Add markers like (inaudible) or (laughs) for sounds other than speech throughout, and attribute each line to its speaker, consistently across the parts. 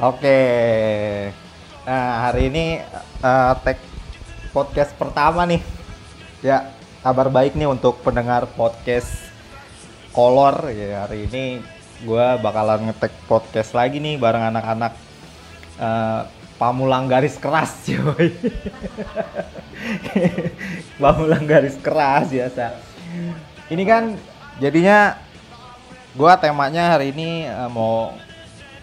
Speaker 1: Oke. Nah, hari ini uh, tag podcast pertama nih. Ya, kabar baik nih untuk pendengar podcast Kolor. Ya, hari ini gue bakalan ngetek podcast lagi nih bareng anak-anak uh, Pamulang garis keras, (laughs) coy. Pamulang garis keras biasa. Ini kan jadinya gue temanya hari ini uh, mau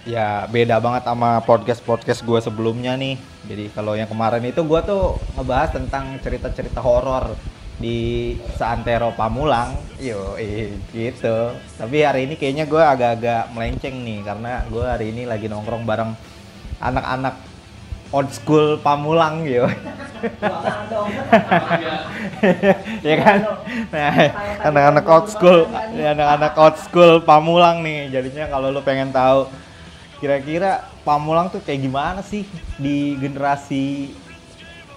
Speaker 1: ya beda banget sama podcast podcast gue sebelumnya nih. Jadi kalau yang kemarin itu gue tuh ngebahas tentang cerita-cerita horor di Santero Pamulang. Yo eh, gitu. Tapi hari ini kayaknya gue agak-agak melenceng nih karena gue hari ini lagi nongkrong bareng anak-anak old school Pamulang yo. (laughs) Ya kan? Nah anak-anak old school anak-anak old school Pamulang nih. Jadinya kalau lu pengen tahu kira-kira Pamulang tuh kayak gimana sih di generasi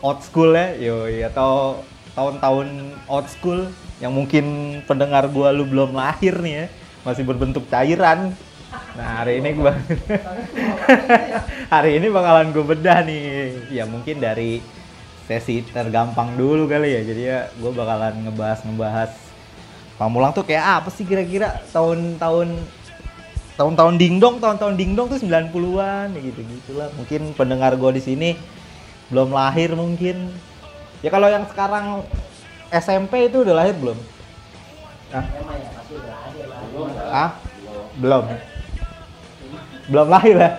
Speaker 1: old school ya? Yo atau tahun-tahun old school yang mungkin pendengar gua lu belum lahir nih ya masih berbentuk cairan. Nah hari ini gua (laughs) hari ini bakalan gue bedah nih. Ya mungkin dari sesi tergampang dulu kali ya. Jadi ya gue bakalan ngebahas ngebahas Pamulang tuh kayak apa sih kira-kira tahun-tahun tahun-tahun dingdong tahun-tahun dingdong tuh 90-an ya gitu gitulah. Mungkin pendengar gue di sini belum lahir mungkin. Ya kalau yang sekarang SMP itu udah lahir belum? Ah ah belum. Belum lahir ya?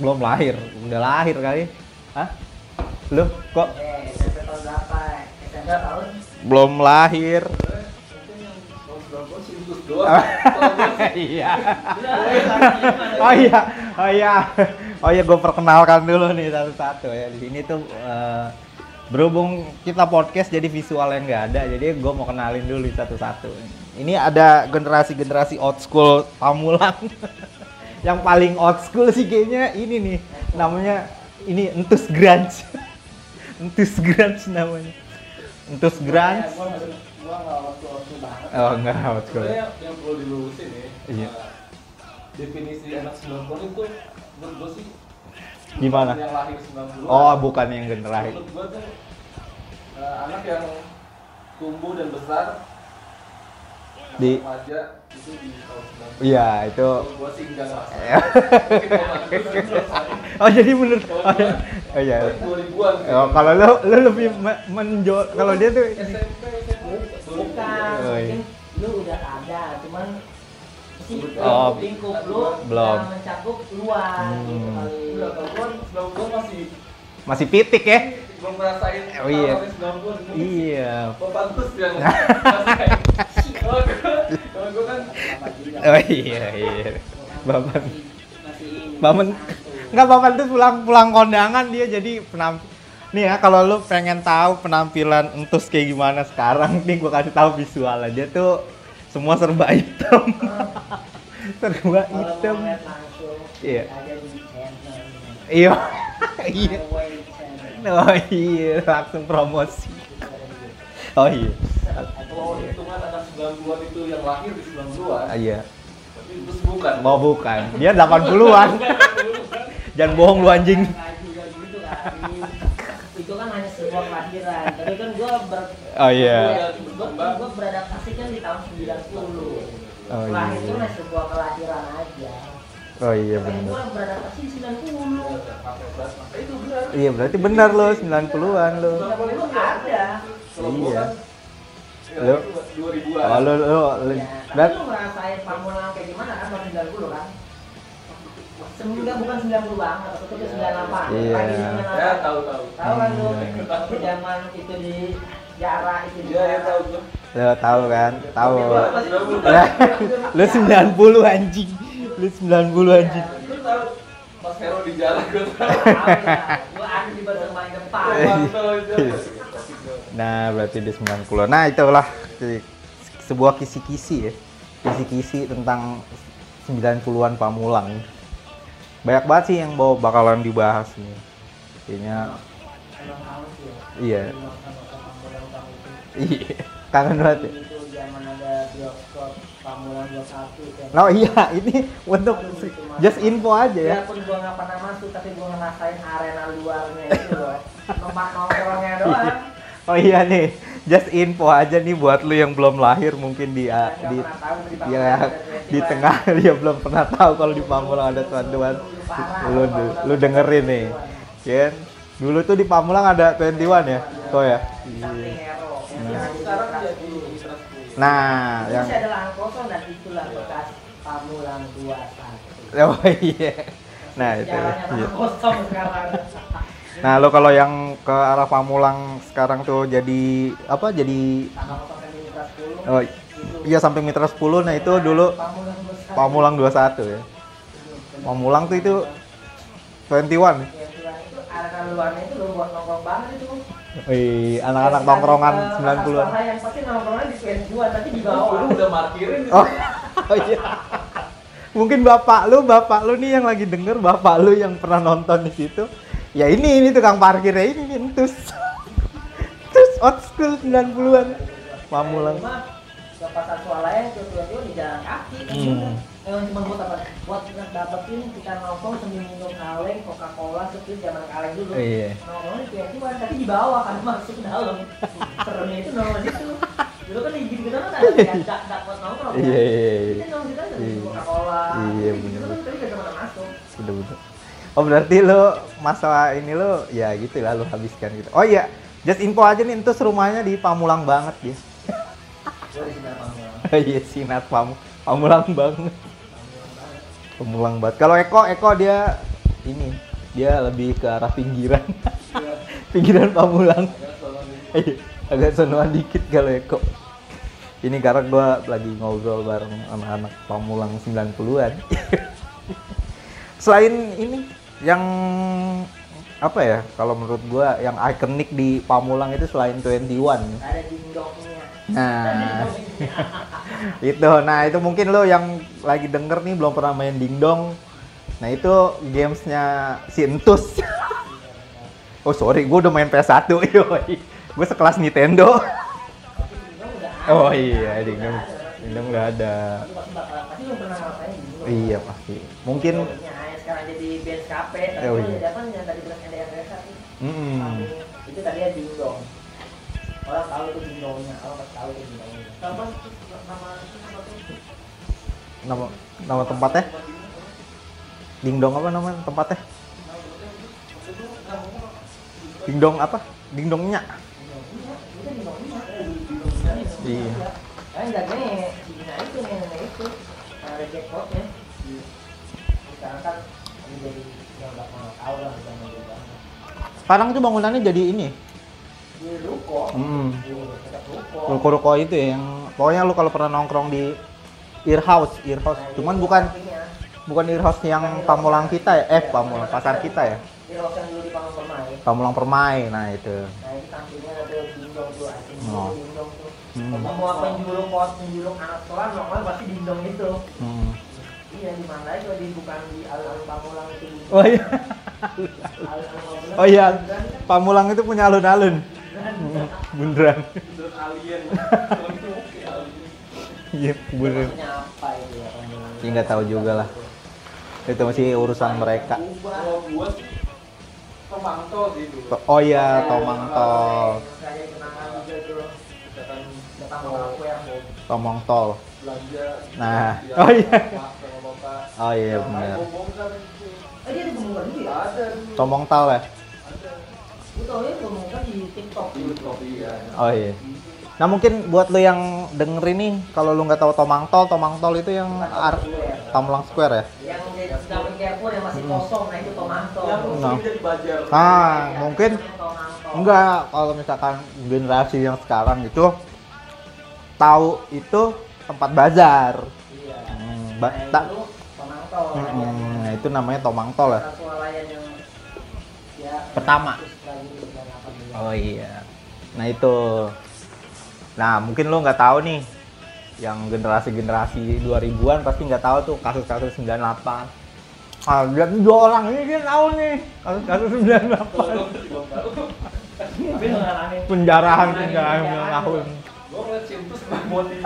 Speaker 1: Belum lahir udah lahir kali. Hah? lu kok belum lahir. Iya. Oh iya oh iya. Oh iya gue perkenalkan dulu nih satu-satu ya. Di sini tuh uh, berhubung kita podcast jadi visual yang nggak ada jadi gue mau kenalin dulu satu-satu. Ini ada generasi-generasi old school pamulang. (laughs) Yang paling old school sih kayaknya ini nih namanya ini entus grunge. (laughs) Entus grunge namanya entus grunge oh enggak old school
Speaker 2: Sebenarnya yang perlu dilurusin ya.
Speaker 1: Iya.
Speaker 2: uh, Definisi anak 90 itu menurut gue sih
Speaker 1: Gimana?
Speaker 2: Yang lahir 90
Speaker 1: oh bukan yang generasi
Speaker 2: Menurut gue tuh uh, anak yang tumbuh dan besar
Speaker 1: Di-
Speaker 2: remaja itu di tahun 90
Speaker 1: iya itu
Speaker 2: sih sih ngerasain. (laughs) (laughs)
Speaker 1: oh jadi bener
Speaker 2: Kalau
Speaker 1: oh,
Speaker 2: gue
Speaker 1: oh iya
Speaker 2: paling 2000-an sih.
Speaker 1: oh, kalau lu lu lebih me- menjo kalau dia tuh
Speaker 3: bukan
Speaker 1: Oh, iya.
Speaker 3: lu udah ada cuman si
Speaker 1: Oh,
Speaker 3: lingkup lu
Speaker 1: belum.
Speaker 3: yang mencakup luas
Speaker 1: Hmm.
Speaker 3: gitu kali
Speaker 2: gue 90 masih
Speaker 1: masih pitik ya
Speaker 2: belum ngerasain
Speaker 1: Oh, iya.
Speaker 2: tahun 90-an. Mungkin
Speaker 1: iya
Speaker 2: Bagus yang (laughs) gue kan?
Speaker 1: Oh iya iya. Bapak.
Speaker 3: Masih ini
Speaker 1: Bamen nggak bapak tuh pulang pulang kondangan dia jadi penamp nih ya kalau lu pengen tahu penampilan entus kayak gimana sekarang (laughs) nih gua kasih tahu visualnya dia tuh semua serba hitam. (laughs) Serba hitam. Iya. iya. (laughs) Iya. Oh iya langsung promosi oh iya.
Speaker 2: Kalau hitungan anak 90-an itu yang lahir di 90-an,
Speaker 1: Ah, iya.
Speaker 2: tapi itu bukan.
Speaker 1: mau bukan. Dia 80-an jangan bohong lu anjing.
Speaker 3: Juga gitu kan itu kan hanya sebuah kelahiran. Tapi kan gua ber
Speaker 1: oh iya.
Speaker 3: gua, gua, gua beradaptasi kan di tahun 90
Speaker 1: Oh,
Speaker 3: lahir
Speaker 1: iya.
Speaker 3: itu hanya sebuah kelahiran aja.
Speaker 1: Oh iya
Speaker 3: Tapi
Speaker 1: bener
Speaker 3: gua beradaptasi di 90
Speaker 2: Maka itu benar.
Speaker 1: iya berarti benar lo. 90-an lo.
Speaker 3: 90 ada
Speaker 2: Kalau
Speaker 1: Iya.
Speaker 2: kan, ya,
Speaker 1: Lu?
Speaker 2: 2000-an.
Speaker 1: Oh, lu, lu, lu,
Speaker 3: Ya, tapi lu ngerasain pamulang kayak gimana kan tahun 90 kan? Sembilan bukan 90 banget, atau itu 98
Speaker 1: Iya.
Speaker 2: Ya,
Speaker 3: 98
Speaker 2: tahu tahu.
Speaker 3: Tahu kan lu,
Speaker 1: Iya.
Speaker 3: zaman itu di Jara itu di
Speaker 2: Iya, ya
Speaker 3: Jara.
Speaker 2: tahu gua.
Speaker 1: lu tahu kan? Tahu.
Speaker 2: Masih 90.
Speaker 1: Lah, (laughs) lu 90 anjing. Lu 90 anjing.
Speaker 2: Lu tahu Mas Hero di jalan gua tahu.
Speaker 3: Tahu ya, gua ada di bermain depan (laughs)
Speaker 1: Iya. Nah, berarti di 90. Nah, itulah sebuah kisi-kisi ya. Kisi-kisi tentang 90-an Pamulang. Banyak banget sih yang bawa bakalan dibahas nih. Kayaknya
Speaker 3: ya
Speaker 1: iya. Iya. Kangen banget ya.
Speaker 3: itu zaman ada bioskop Pamulang 21.
Speaker 1: Oh iya, ini untuk just info aja ya.
Speaker 3: Biarpun gua nggak pernah masuk tapi gua ngerasain arena luarnya itu loh. Tempat nongkrongnya doang.
Speaker 1: Oh iya nih, just info aja nih buat lu yang belum lahir mungkin di
Speaker 3: Nggak
Speaker 1: di
Speaker 3: tahu
Speaker 1: ya di
Speaker 3: 21.
Speaker 1: tengah (laughs) dia belum pernah tahu kalau di Pamulang ada tuan-tuan. Lu lu dengerin nih. Kan dulu tuh di Pamulang ada 21 ya. Tuh ya. Nah.
Speaker 2: Sekarang jadi Mitra 10.
Speaker 1: Nah,
Speaker 3: Itu
Speaker 1: yang
Speaker 3: ada kosong dan itulah bekas Pamulang 21.
Speaker 1: Oh (laughs) iya. Nah, itu. Iya.
Speaker 3: kosong sekarang. (laughs)
Speaker 1: Nah, lo kalau yang ke arah Pamulang sekarang tuh jadi apa? Jadi
Speaker 3: Sama kosong di Mitra 10.
Speaker 1: oh iya sampai Mitra 10. Nah, itu dulu
Speaker 3: Pamulang 21.
Speaker 1: Pamulang 21 ya. Pamulang tuh itu 21.
Speaker 3: Ya, Tuhan, itu arena luarnya itu lo buat nongkrong banget itu.
Speaker 1: Wih, anak-anak tongkrongan 90-an.
Speaker 3: Yang pasti nongkrongnya di 22 tapi di bawah.
Speaker 2: udah parkirin di
Speaker 1: Oh, (laughs) oh iya. Mungkin bapak lu, bapak lu nih yang lagi denger, bapak lu yang pernah nonton di situ. Ya ini, ini tukang parkirnya ini, nih, entus. (laughs) Terus old school 90-an. Pamulang.
Speaker 3: Ke pasar tiba-tiba di jalan kaki kan
Speaker 1: Hmm.
Speaker 3: Emang cuma buat apa? Buat dapetin kita nongkrong sambil minum kaleng, Coca Cola, seperti zaman kaleng dulu.
Speaker 1: Iya.
Speaker 3: Nongkrong tapi di bawah kan masuk ke dalam. Seremnya itu nongkrong di situ. Dulu kan di gitu kan ada (laughs) buat nongkrong. kan.
Speaker 1: Iya, iya, iya.
Speaker 3: Kita nongkrong kita ada. Coca Cola.
Speaker 1: Oh berarti lo masalah ini lo ya gitu lah lo habiskan gitu. Oh iya, just info aja nih entus rumahnya di Pamulang banget.
Speaker 3: Gue di sebelah Pamulang.
Speaker 1: Iya sinar Pam Pamulang banget. Pamulang banget. Kalau Eko Eko dia ini dia lebih ke arah pinggiran. (laughs) pinggiran Pamulang. Iya, agak sonoan dikit kalau Eko. Ini karena gua lagi ngobrol bareng anak-anak Pamulang 90-an. (laughs) Selain ini yang apa ya kalau menurut gua yang ikonik di Pamulang itu selain 21
Speaker 3: Ada dingdongnya.
Speaker 1: Nah, (laughs) itu, nah itu mungkin lo yang lagi denger nih belum pernah main dingdong. Nah itu gamesnya si Entus. (laughs) oh sorry, gue udah main PS1, (laughs) yoi. Gue sekelas Nintendo. Oh iya, dingdong, dingdong nggak ada. Iya pasti. Mungkin,
Speaker 3: sekarang jadi band cafe, tapi
Speaker 1: Oh,
Speaker 3: oh,
Speaker 1: iya.
Speaker 3: jadi apa yang tadi bilang ada yang resa sih.
Speaker 1: mm,
Speaker 3: Itu tadi ya dingdong. Orang tahu itu dingdongnya, orang pasti tahu itu dingdongnya. Nama itu nama itu.
Speaker 1: nama nama tempatnya? Dingdong apa nama tempatnya? Dingdong apa? Dingdongnya. Iya.
Speaker 3: Kan jaganya itu nenek itu, ada jackpotnya. Sekarang kan ini jadi udah pernah tahu lah udah mau.
Speaker 1: Sekarang tuh bangunannya jadi ini.
Speaker 3: Di ruko,
Speaker 1: Hmm.
Speaker 3: di dekat ruko.
Speaker 1: Ruko-ruko itu ya yang pokoknya lu kalau pernah nongkrong di ear house, ear house.
Speaker 3: Nah,
Speaker 1: Cuman bukan
Speaker 3: sampingnya.
Speaker 1: bukan ear house yang Pamulang kita ya, eh Pamulang pasar kita ya.
Speaker 3: Di ruko yang dulu di Panggung Permai.
Speaker 1: Pamulang Permai. Nah, itu.
Speaker 3: Nah itu sampingnya ada dindong tuh, asing
Speaker 1: Oh.
Speaker 3: dindong tuh.
Speaker 1: Hmm.
Speaker 3: Semua penjulung pos penjulung anak sekolah pasti dindong itu.
Speaker 1: Hmm.
Speaker 3: Iya di mana kalau di bukan di alun-alun Pamulang itu.
Speaker 1: Oh iya.
Speaker 3: alun-alun Pamulang.
Speaker 1: Oh iya. Pamulang itu punya alun-alun.
Speaker 2: Alien. Alien.
Speaker 1: Iya.
Speaker 3: Maksudnya apa itu ya Pamulang?
Speaker 1: Ya, nggak tahu juga lah. Itu masih urusan mereka. Oh iya, Tomang Tol.
Speaker 3: Saya kenangan juga tuh.
Speaker 2: Misalkan
Speaker 3: Depan rumah aku yang mau
Speaker 1: Tomang Tol.
Speaker 2: belanja.
Speaker 1: Nah. Oh iya. Oh iya benar.
Speaker 3: dia Bumungkan juga ya?
Speaker 2: Ada dulu.
Speaker 1: Tomang Tol ya.
Speaker 2: Ada.
Speaker 3: Gue tau ya di TikTok.
Speaker 2: Di kopi ya.
Speaker 1: Oh iya. Nah mungkin buat lo yang denger ini, kalau lu nggak tahu Tomang Tol, Tomang Tol itu yang ar Pamulang Square ya.
Speaker 3: Yang Carrefour yang masih kosong, nah itu Tomangto.
Speaker 2: Yang
Speaker 1: Nah.
Speaker 2: sering jadi bajar.
Speaker 1: Ah, mungkin
Speaker 3: Tomangto.
Speaker 1: enggak kalau misalkan generasi yang sekarang itu tahu itu tempat bazar.
Speaker 3: Iya.
Speaker 1: Hmm, ba-
Speaker 3: Nah,
Speaker 1: Hmm, nah, itu namanya Tomang Tol ya.
Speaker 3: Ya
Speaker 1: Pertama.
Speaker 3: terus lagi di 98
Speaker 1: Oh iya. Nah itu. Nah mungkin lo nggak tahu nih, yang generasi-generasi 2000-an pasti nggak tahu tuh kasus-kasus 98. Ah, lihat dua orang ini dia tahu nih kasus-kasus 98.
Speaker 3: Tapi lu ngalamin
Speaker 1: Penjarahan penjarahan 9 tahun.
Speaker 2: Gua ngeliat Cintus mau TV.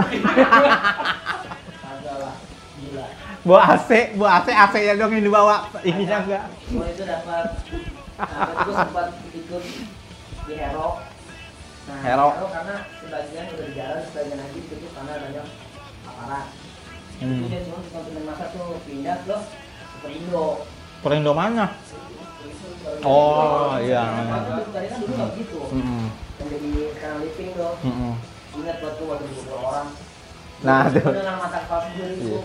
Speaker 1: Bawa AC, bawa AC, AC nya dong yang dibawa, ininya enggak.
Speaker 3: Gua itu dapat dapat itu sempat ikut di Hero. Nah,
Speaker 1: Hero.
Speaker 3: karena sebagian udah di jalan, sebagian lagi itu karena banyak aparat.
Speaker 1: Hmm.
Speaker 3: Cuma pindah masa tuh pindah ke Superindo.
Speaker 1: Perindo mana? Oh, iya.
Speaker 3: Tadi kan dulu nggak begitu.
Speaker 1: Mm-mm.
Speaker 3: Yang jadi sekarang living tuh.
Speaker 1: Mm-mm.
Speaker 3: Ingat waktu waktu dibobol orang.
Speaker 1: Nah,
Speaker 3: itu dengan mata itu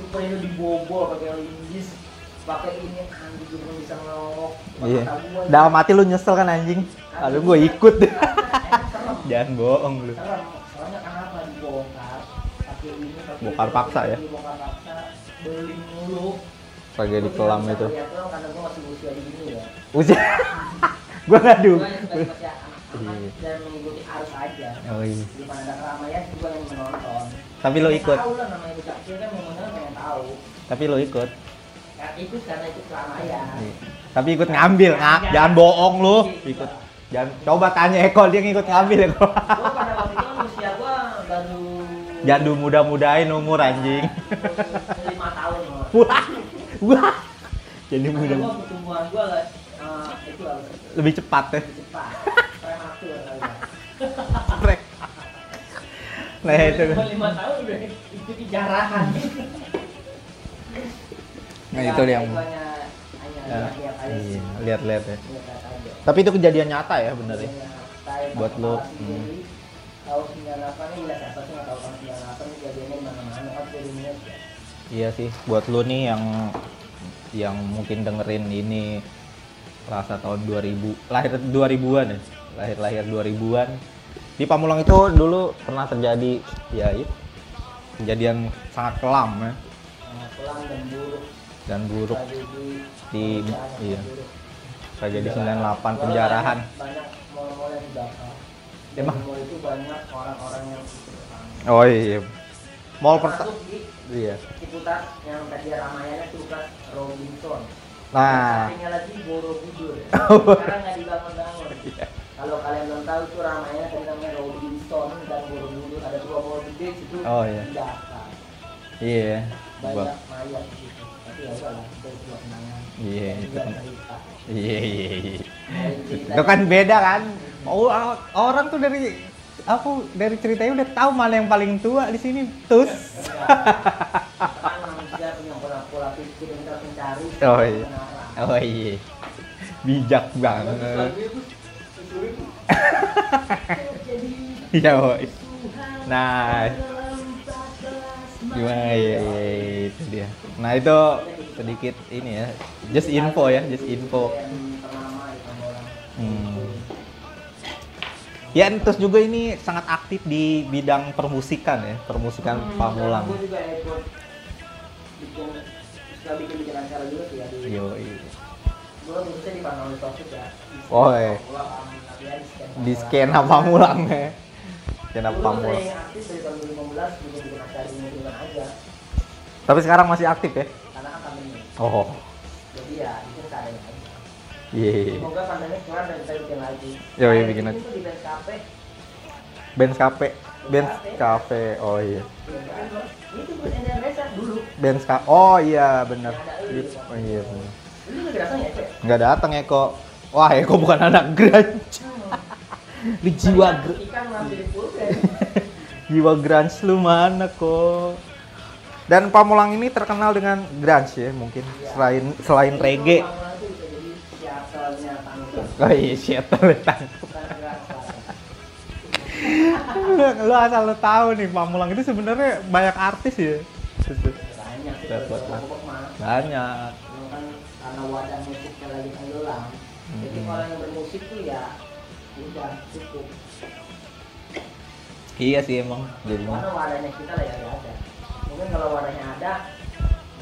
Speaker 1: Iya.
Speaker 3: Superindo dibobol pakai linggis pakai ini anjing belum bisa ngelok
Speaker 1: Iya. Dalam hati lu nyesel kan anjing? Lalu gue ikut. (laughs)
Speaker 3: Serem.
Speaker 1: Jangan bohong lu.
Speaker 3: Serem. Soalnya kenapa dibongkar? Pakai ini, pakai
Speaker 1: Bongkar paksa ya?
Speaker 3: Dibongkar paksa, beli mulu.
Speaker 1: Tragedi kelam itu.
Speaker 3: karena gua masih usia di sini ya.
Speaker 1: Usia. (laughs)
Speaker 3: suka seperti anak-anak
Speaker 1: Iya.
Speaker 3: dan mengikuti arus aja.
Speaker 1: Oh iya.
Speaker 3: Di mana ada keramaian, gua yang menonton.
Speaker 1: Tapi lo ikut.
Speaker 3: Tahu lah namanya bocah kecil kan pengen tahu.
Speaker 1: Tapi lo ikut.
Speaker 3: Ya, ikut karena ikut keramaian.
Speaker 1: Iya. Tapi ikut ngambil, nggak? Jangan bohong lu. Ikut. Jangan coba tanya Eko dia ngikut ngambil Eko.
Speaker 3: Gua pada waktu itu kan usia gua baru
Speaker 1: Jangan muda-mudain umur anjing.
Speaker 3: lima tahun.
Speaker 1: Wah. Wah. Jadi muda
Speaker 3: gua pertumbuhan gua lah, eh, itu harus
Speaker 1: lebih cepat ya.
Speaker 3: lebih cepat. Prematur kali ya.
Speaker 1: Brek. Nah itu.
Speaker 3: Gua lima tahun udah ikuti jarahan.
Speaker 1: Nah itu yang Ya,
Speaker 3: lihat-lihat aja sih.
Speaker 1: iya, lihat-lihat ya. Tapi itu kejadian nyata ya bener ya. Buat lo,
Speaker 3: kepala sendiri, Tahun 98 ini siapa sih nggak tahu tahun 98 ini kejadiannya di mana-mana kan di Indonesia.
Speaker 1: Iya sih, buat lu nih yang yang mungkin dengerin ini rasa tahun 2000, lahir 2000-an ya. Lahir-lahir 2000-an. Di Pamulang itu dulu pernah terjadi ya itu kejadian sangat kelam ya
Speaker 3: Nah, Pulang dan buruk.
Speaker 1: Dan buruk
Speaker 3: tragedi
Speaker 1: di iya tragedi 98
Speaker 3: Soalnya
Speaker 1: penjarahan.
Speaker 3: Banyak, banyak mall-mall yang dibakar. Dan
Speaker 1: Emang?
Speaker 3: di mall itu banyak orang-orang yang ikut ke sana.
Speaker 1: Oh iya. Mall pertama. Iya.
Speaker 3: Ciputat yang tadi ramayannya Ciputat Robinson.
Speaker 1: Nah,
Speaker 3: Sampingnya lagi Borobudur. (laughs) Sekarang nggak dibangun-bangun.
Speaker 1: Iya.
Speaker 3: Kalau kalian belum tahu itu ramayannya tadi namanya Robinson dan Borobudur. Ada dua mall gede di situ
Speaker 1: Oh, iya.
Speaker 3: dibakar.
Speaker 1: iya.
Speaker 3: Banyak mayat di situ. Tapi ya udahlah, kenangan.
Speaker 1: Iya, kan-. Iya, iya, iya.
Speaker 3: Dari cerita
Speaker 1: Itu kan beda kan. Oh, orang tuh dari aku dari ceritanya udah tahu mana yang paling tua di sini. Tus. Oh, iya. Oh iya. Bijak banget. (laughs) Iya, woy. Nah, gimana ya, ya, ya, itu dia. Nah, itu sedikit ini ya. Just info ya, just info. Hmm. Ya, terus juga ini sangat aktif di bidang permusikan ya, permusikan Pamulang.
Speaker 3: Gue juga ikut bikin suka bikin bikin acara juga sih ya di
Speaker 1: Yo, iya.
Speaker 3: gue khususnya di Pamulang ya.
Speaker 1: Oh, iya.
Speaker 3: Pamulang, ya di Pamulang.
Speaker 1: skena Pamulang ya. Skena
Speaker 3: Dulu
Speaker 1: Pamulang.
Speaker 3: sering aktif dari tahun 2015 bikin bikin acara di lingkungan aja
Speaker 1: Tapi sekarang masih aktif ya?
Speaker 3: karena kan pandemi.
Speaker 1: Oh,
Speaker 3: Jadi ya bikin seadanya aja.
Speaker 1: iya.
Speaker 3: Semoga pandemi dan kita bikin lagi.
Speaker 1: Yo, iya, bikin lagi.
Speaker 3: Di Benz Cafe.
Speaker 1: Benz Cafe, Benz Cafe, oh iya.
Speaker 3: Indonesia dulu.
Speaker 1: Benz Cafe, oh iya bener. Oh iya bener.
Speaker 3: Dulu juga dirasanya ya, Cek?
Speaker 1: Nggak datang Eko. Wah Eko bukan anak grunge. Di jiwa
Speaker 3: Banyak pulpen. (laughs)
Speaker 1: jiwa grunge lu mana kok? Dan Pamulang ini terkenal dengan grunge ya mungkin selain selain reggae.
Speaker 3: Bisa jadi Tanggung.
Speaker 1: Oh iya Seattle tang.
Speaker 3: Bukan gerak suara.
Speaker 1: lu, lu asal lu tahu nih Pamulang itu sebenarnya banyak artis ya.
Speaker 3: Banyak sih.
Speaker 1: Dapat. Banyak.
Speaker 3: Kan karena wadah musiknya lagi tenggelam. Jadi kalau yang bermusik tuh ya udah cukup.
Speaker 1: Iya sih emang. Jadi
Speaker 3: Karena wadahnya kita lah ya ada. Mungkin kalau wadahnya ada,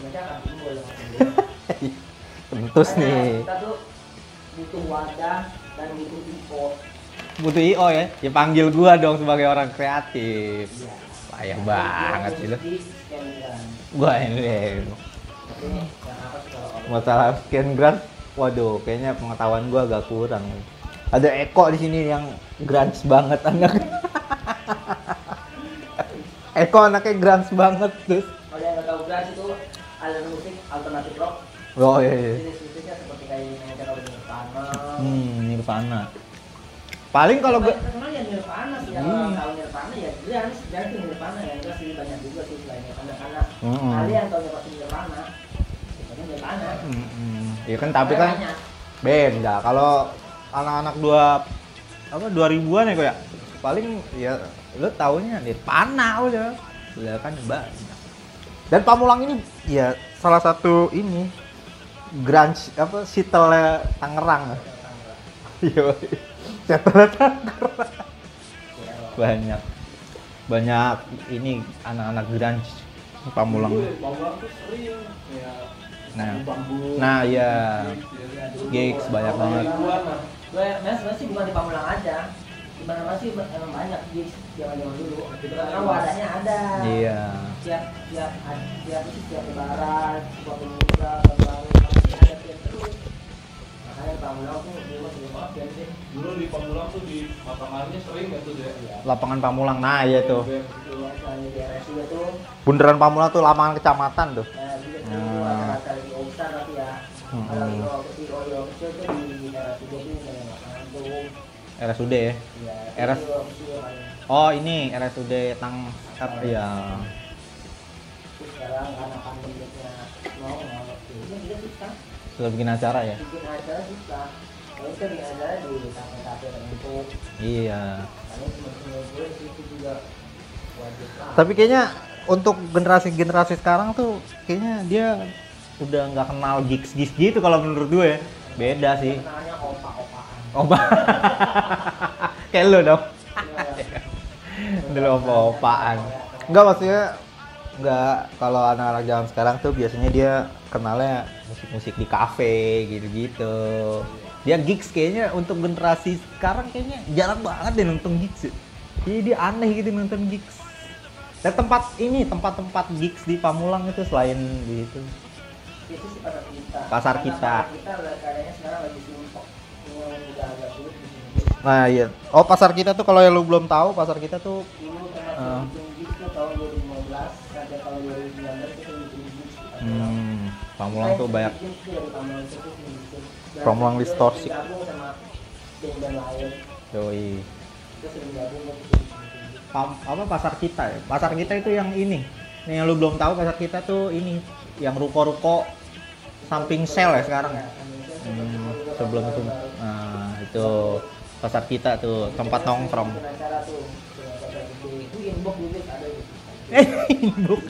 Speaker 3: mereka akan timbul. (laughs)
Speaker 1: Tentus nih.
Speaker 3: Kita tuh butuh wadah dan butuh info.
Speaker 1: Butuh IO ya. Ya panggil gua dong sebagai orang kreatif.
Speaker 3: Iya.
Speaker 1: Payah banget sih
Speaker 3: kan.
Speaker 1: Gua ini
Speaker 3: kalau
Speaker 1: masalah scan grant. Waduh, kayaknya pengetahuan gua agak kurang. Ada Eko di sini yang grunge banget anak. Eko anaknya grunge banget tuh.
Speaker 3: kalau yang nggak tahu grunge itu aliran musik alternatif rock
Speaker 1: Oh iya iya.
Speaker 3: jenis musiknya seperti kayak yang kalau Nirvana
Speaker 1: Hmm, Nirvana. Paling kalau gue
Speaker 3: terkenal ya Nirvana sih ya
Speaker 1: Hmm.
Speaker 3: kalau Nirvana ya Grunge itu Nirvana ya enggak sih banyak juga sih selain Nirvana karena
Speaker 1: Mm-mm.
Speaker 3: kalian tahu Nirvana itu Nirvana
Speaker 1: Mm-mm. Iya kan tapi kan beda. Kalau anak-anak dua apa 2000-an ya kok ya. Paling ya lu taunya Nirvana udah. Udah kan banyak. Dan Pamulang ini ya salah satu ini grunge apa Seattle Tangerang. (laughs) Iya. Seattle Tangerang. Banyak. Banyak ini anak-anak grunge Pamulang.
Speaker 2: Dulu ya, Pamulang tuh sering ya
Speaker 1: Nah. Nah, iya.
Speaker 2: gigs,
Speaker 1: banyak banget.
Speaker 3: Gue mas masih bukan di Pamulang aja di mana masih emang banyak gigs zaman zaman dulu karena wadahnya ada
Speaker 1: Iya.
Speaker 3: tiap tiap tiap itu tiap lebaran sebuah pemuda pasti ada tiap terus makanya Pamulang tuh dulu masih banget ya sih
Speaker 2: Dulu di Pamulang tuh di Matangannya sering ya tuh dia.
Speaker 1: Lapangan Pamulang. Nah, iya tuh.
Speaker 2: Gitu.
Speaker 1: Bundaran Pamulang tuh lapangan kecamatan tuh.
Speaker 3: ya ya
Speaker 1: Hmm. RSUD ya.
Speaker 3: ya
Speaker 1: RS.
Speaker 3: kecil paling
Speaker 1: Oh, ini RSUD Tang apa ya?
Speaker 3: Terus sekarang karena pandemiknya mau
Speaker 1: Sudah bikin acara ya?
Speaker 3: bikin acara susah kalau kita bikin acara di kafe-kafe tertentu
Speaker 1: Iya. Tapi kayaknya untuk generasi-generasi sekarang tuh kayaknya dia udah nggak kenal gigs gigs gitu kalau menurut gue ya. Beda sih. Oh, (laughs) kayak lu dong. (laughs) Dulu opa-opaan. Enggak maksudnya enggak kalau anak-anak zaman sekarang tuh biasanya dia kenalnya musik-musik di kafe gitu-gitu. Dia gigs kayaknya untuk generasi sekarang kayaknya jarang banget deh nonton gigs. Jadi dia aneh gitu nonton gigs. Dan tempat ini tempat-tempat gigs di Pamulang itu selain di itu.
Speaker 3: itu sih pasar kita
Speaker 1: Pasar
Speaker 3: Karena
Speaker 1: kita.
Speaker 3: pasar kita keadaannya sekarang lagi sumpah
Speaker 1: Nah iya. Oh pasar kita tuh kalau yang lu belum tahu pasar kita tuh
Speaker 3: dulu
Speaker 1: Ah.
Speaker 3: termasuk bikin gigs tuh tahun 2015 sampai tahun 2019 kita bikin gigs
Speaker 1: hmm, Pamulang tuh banyak
Speaker 3: Pamulang itu
Speaker 1: Distorsi. doi.
Speaker 3: kita sering gabung
Speaker 1: apa pasar kita ya? Pasar kita itu yang ini. Nih, yang lu belum tahu pasar kita tuh ini yang ruko-ruko samping sel ya sekarang ya. Hmm, sebelum itu. Nah, itu pasar kita tuh tempat nongkrong. Eh, inbox.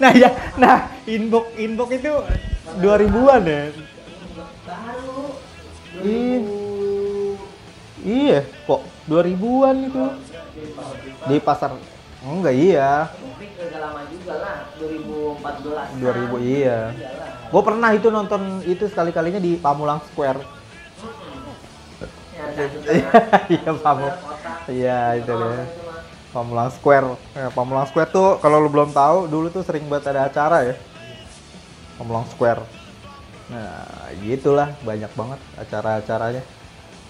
Speaker 1: Nah, ya. Nah, inbox inbox itu 2000-an ya. Iya, kok 2000-an itu. Di pasar Enggak iya.
Speaker 3: Lama juga lah, 2014.
Speaker 1: 2000 iya.
Speaker 3: Iyalah.
Speaker 1: Gue pernah itu nonton itu sekali-kalinya di Pamulang Square.
Speaker 3: Ya.
Speaker 1: Iya, (laughs) Pamu.
Speaker 3: Kota.
Speaker 1: Iya, itu
Speaker 3: mah.
Speaker 1: Pamulang Square. Ya, Pamulang Square tuh kalau lu belum tahu, dulu tuh sering banget ada acara ya. Pamulang Square. Nah, gitulah banyak banget acara-acaranya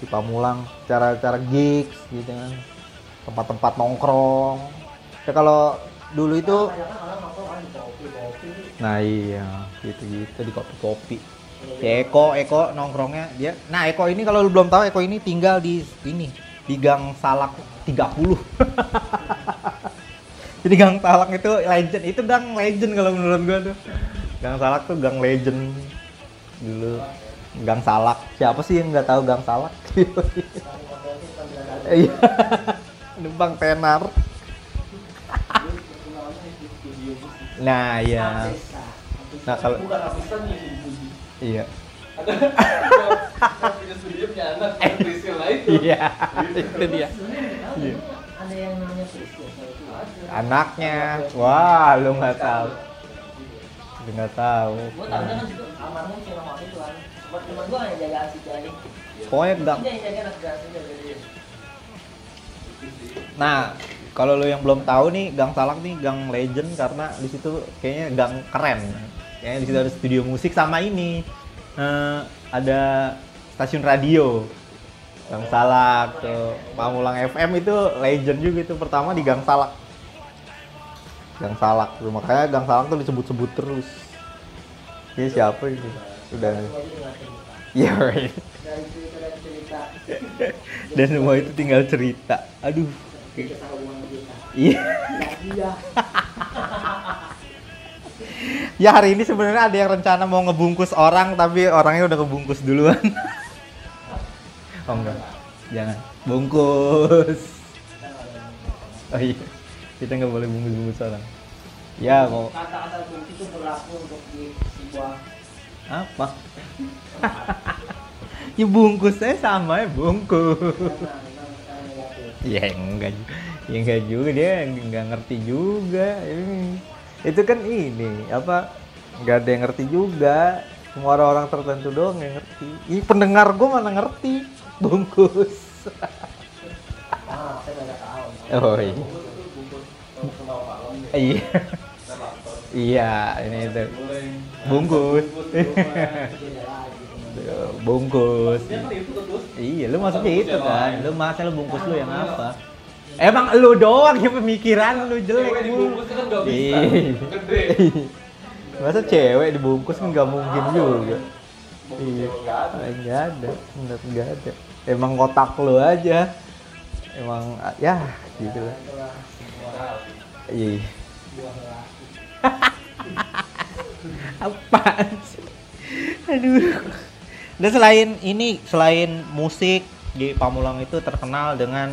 Speaker 1: di Pamulang, acara-acara gigs gitu kan. Tempat-tempat nongkrong. Ya kalau dulu itu. Nah iya, gitu-gitu di kopi-kopi. Ya Eko, Eko nongkrongnya dia. Nah Eko ini kalau lu belum tahu Eko ini tinggal di ini di Gang Salak 30. (laughs) Jadi Gang Salak itu legend, itu gang legend kalau menurut gua tuh. Gang Salak tuh gang legend dulu. Gang Salak. Siapa sih yang nggak tahu Gang Salak? (laughs) Iya. Numpang tenar. Nah, iya.
Speaker 3: Desa.
Speaker 1: Nah, kalau
Speaker 2: Bukan asisten
Speaker 1: iya.
Speaker 2: Ada yang punya studio punya anak, Priscil lah itu.
Speaker 1: Iya, itu dia. Iya.
Speaker 3: Ada yang namanya.
Speaker 1: Anaknya, wah lu nggak tahu, lu nggak tahu.
Speaker 3: Gua tahunya kan juga almarhum si Romo itu kan. Buat teman gua yang jaga si Jali.
Speaker 1: Pokoknya gang. Nah, kalau lu yang belum tahu nih, Gang Salak nih gang legend karena di situ kayaknya gang keren. Kayaknya di situ ada studio musik sama ini. eh, ada stasiun radio. Gang Salak tuh, Pamulang FM itu legend juga itu pertama di Gang Salak. Gang Salak tuh makanya Gang Salak tuh disebut-sebut terus. Ini siapa ini? Udah.
Speaker 3: Semua itu tinggal cerita.
Speaker 1: Iya. woy.
Speaker 3: Dari cerita dan
Speaker 1: semua itu tinggal cerita. Aduh. Iya.
Speaker 3: Ya.
Speaker 1: Ya hari ini sebenarnya ada yang rencana mau ngebungkus orang tapi orangnya udah kebungkus duluan. oh enggak. Jangan. Bungkus. Oh iya. Kita nggak boleh bungkus-bungkus orang. Ya kok.
Speaker 3: Kata-kata kunci itu berlaku untuk di sebuah
Speaker 1: Apa? (laughs) ya bungkus saya sama ya bungkus. Ya enggak ya enggak juga dia enggak ngerti juga. Ini itu kan ini apa enggak ada yang ngerti juga. Semua orang-orang tertentu doang yang ngerti. Ini pendengar gue mana ngerti bungkus.
Speaker 3: Nggak. (laughs)
Speaker 1: Oh iya.
Speaker 2: Ya.
Speaker 1: Iya. Iya, ini itu. Bungkus. (laughs)
Speaker 2: Bungkus
Speaker 3: lagi.
Speaker 1: Bungkus. Iya, lu maksudnya itu kan. Lu masa lu bungkus lu yang apa? Emang lu doang yang pemikiran lu jelek
Speaker 2: Cewek
Speaker 1: lu.
Speaker 2: dibungkus kan bisa.
Speaker 1: Iya.
Speaker 2: Gede. (laughs)
Speaker 1: Masa cewek dibungkus kan nggak mungkin juga. Iya.
Speaker 2: cewek nggak ada.
Speaker 1: Nggak ada, bener nggak ada. Emang kotak lu aja. Emang ya gitu lah. Iya. (laughs) Apaan sih? Aduh. Dan selain ini, selain musik di Pamulang itu terkenal dengan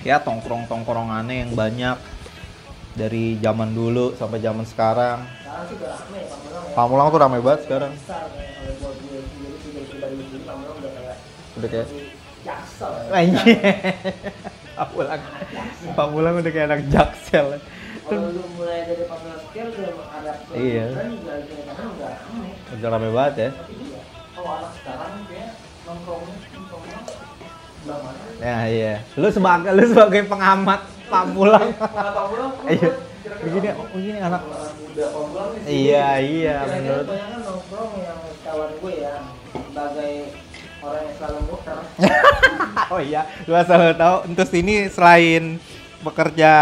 Speaker 1: ya tongkrong-tongkrongannya yang banyak dari zaman dulu sampai zaman sekarang.
Speaker 3: Sekarang sih udah rame Pamulang ya.
Speaker 1: Pamulang tuh ramai banget sekarang.
Speaker 3: Besar udah kayak jaksel. ya.
Speaker 1: Anjir. Pamulang. Pamulang udah kayak anak jaksel.
Speaker 3: Kalau lu mulai dari Pamulang Square udah ada
Speaker 1: Iya.
Speaker 3: juga udah rame.
Speaker 1: Udah banget ya.
Speaker 3: Tapi. Kalau anak sekarang kayak nongkrongnya nongkrongnya?
Speaker 1: Nah iya. Lu sebagai lu sebagai pengamat Pamulang. (laughs)
Speaker 2: Pulang.
Speaker 1: Iya. Begini, oh begini anak.
Speaker 2: Anak muda Pamulang nih.
Speaker 1: Iya iya menurut.
Speaker 3: kebanyakan nongkrong yang kawan gue ya sebagai orang yang selalu muter. (laughs)
Speaker 1: Oh iya, lu asal tahu Entus ini selain bekerja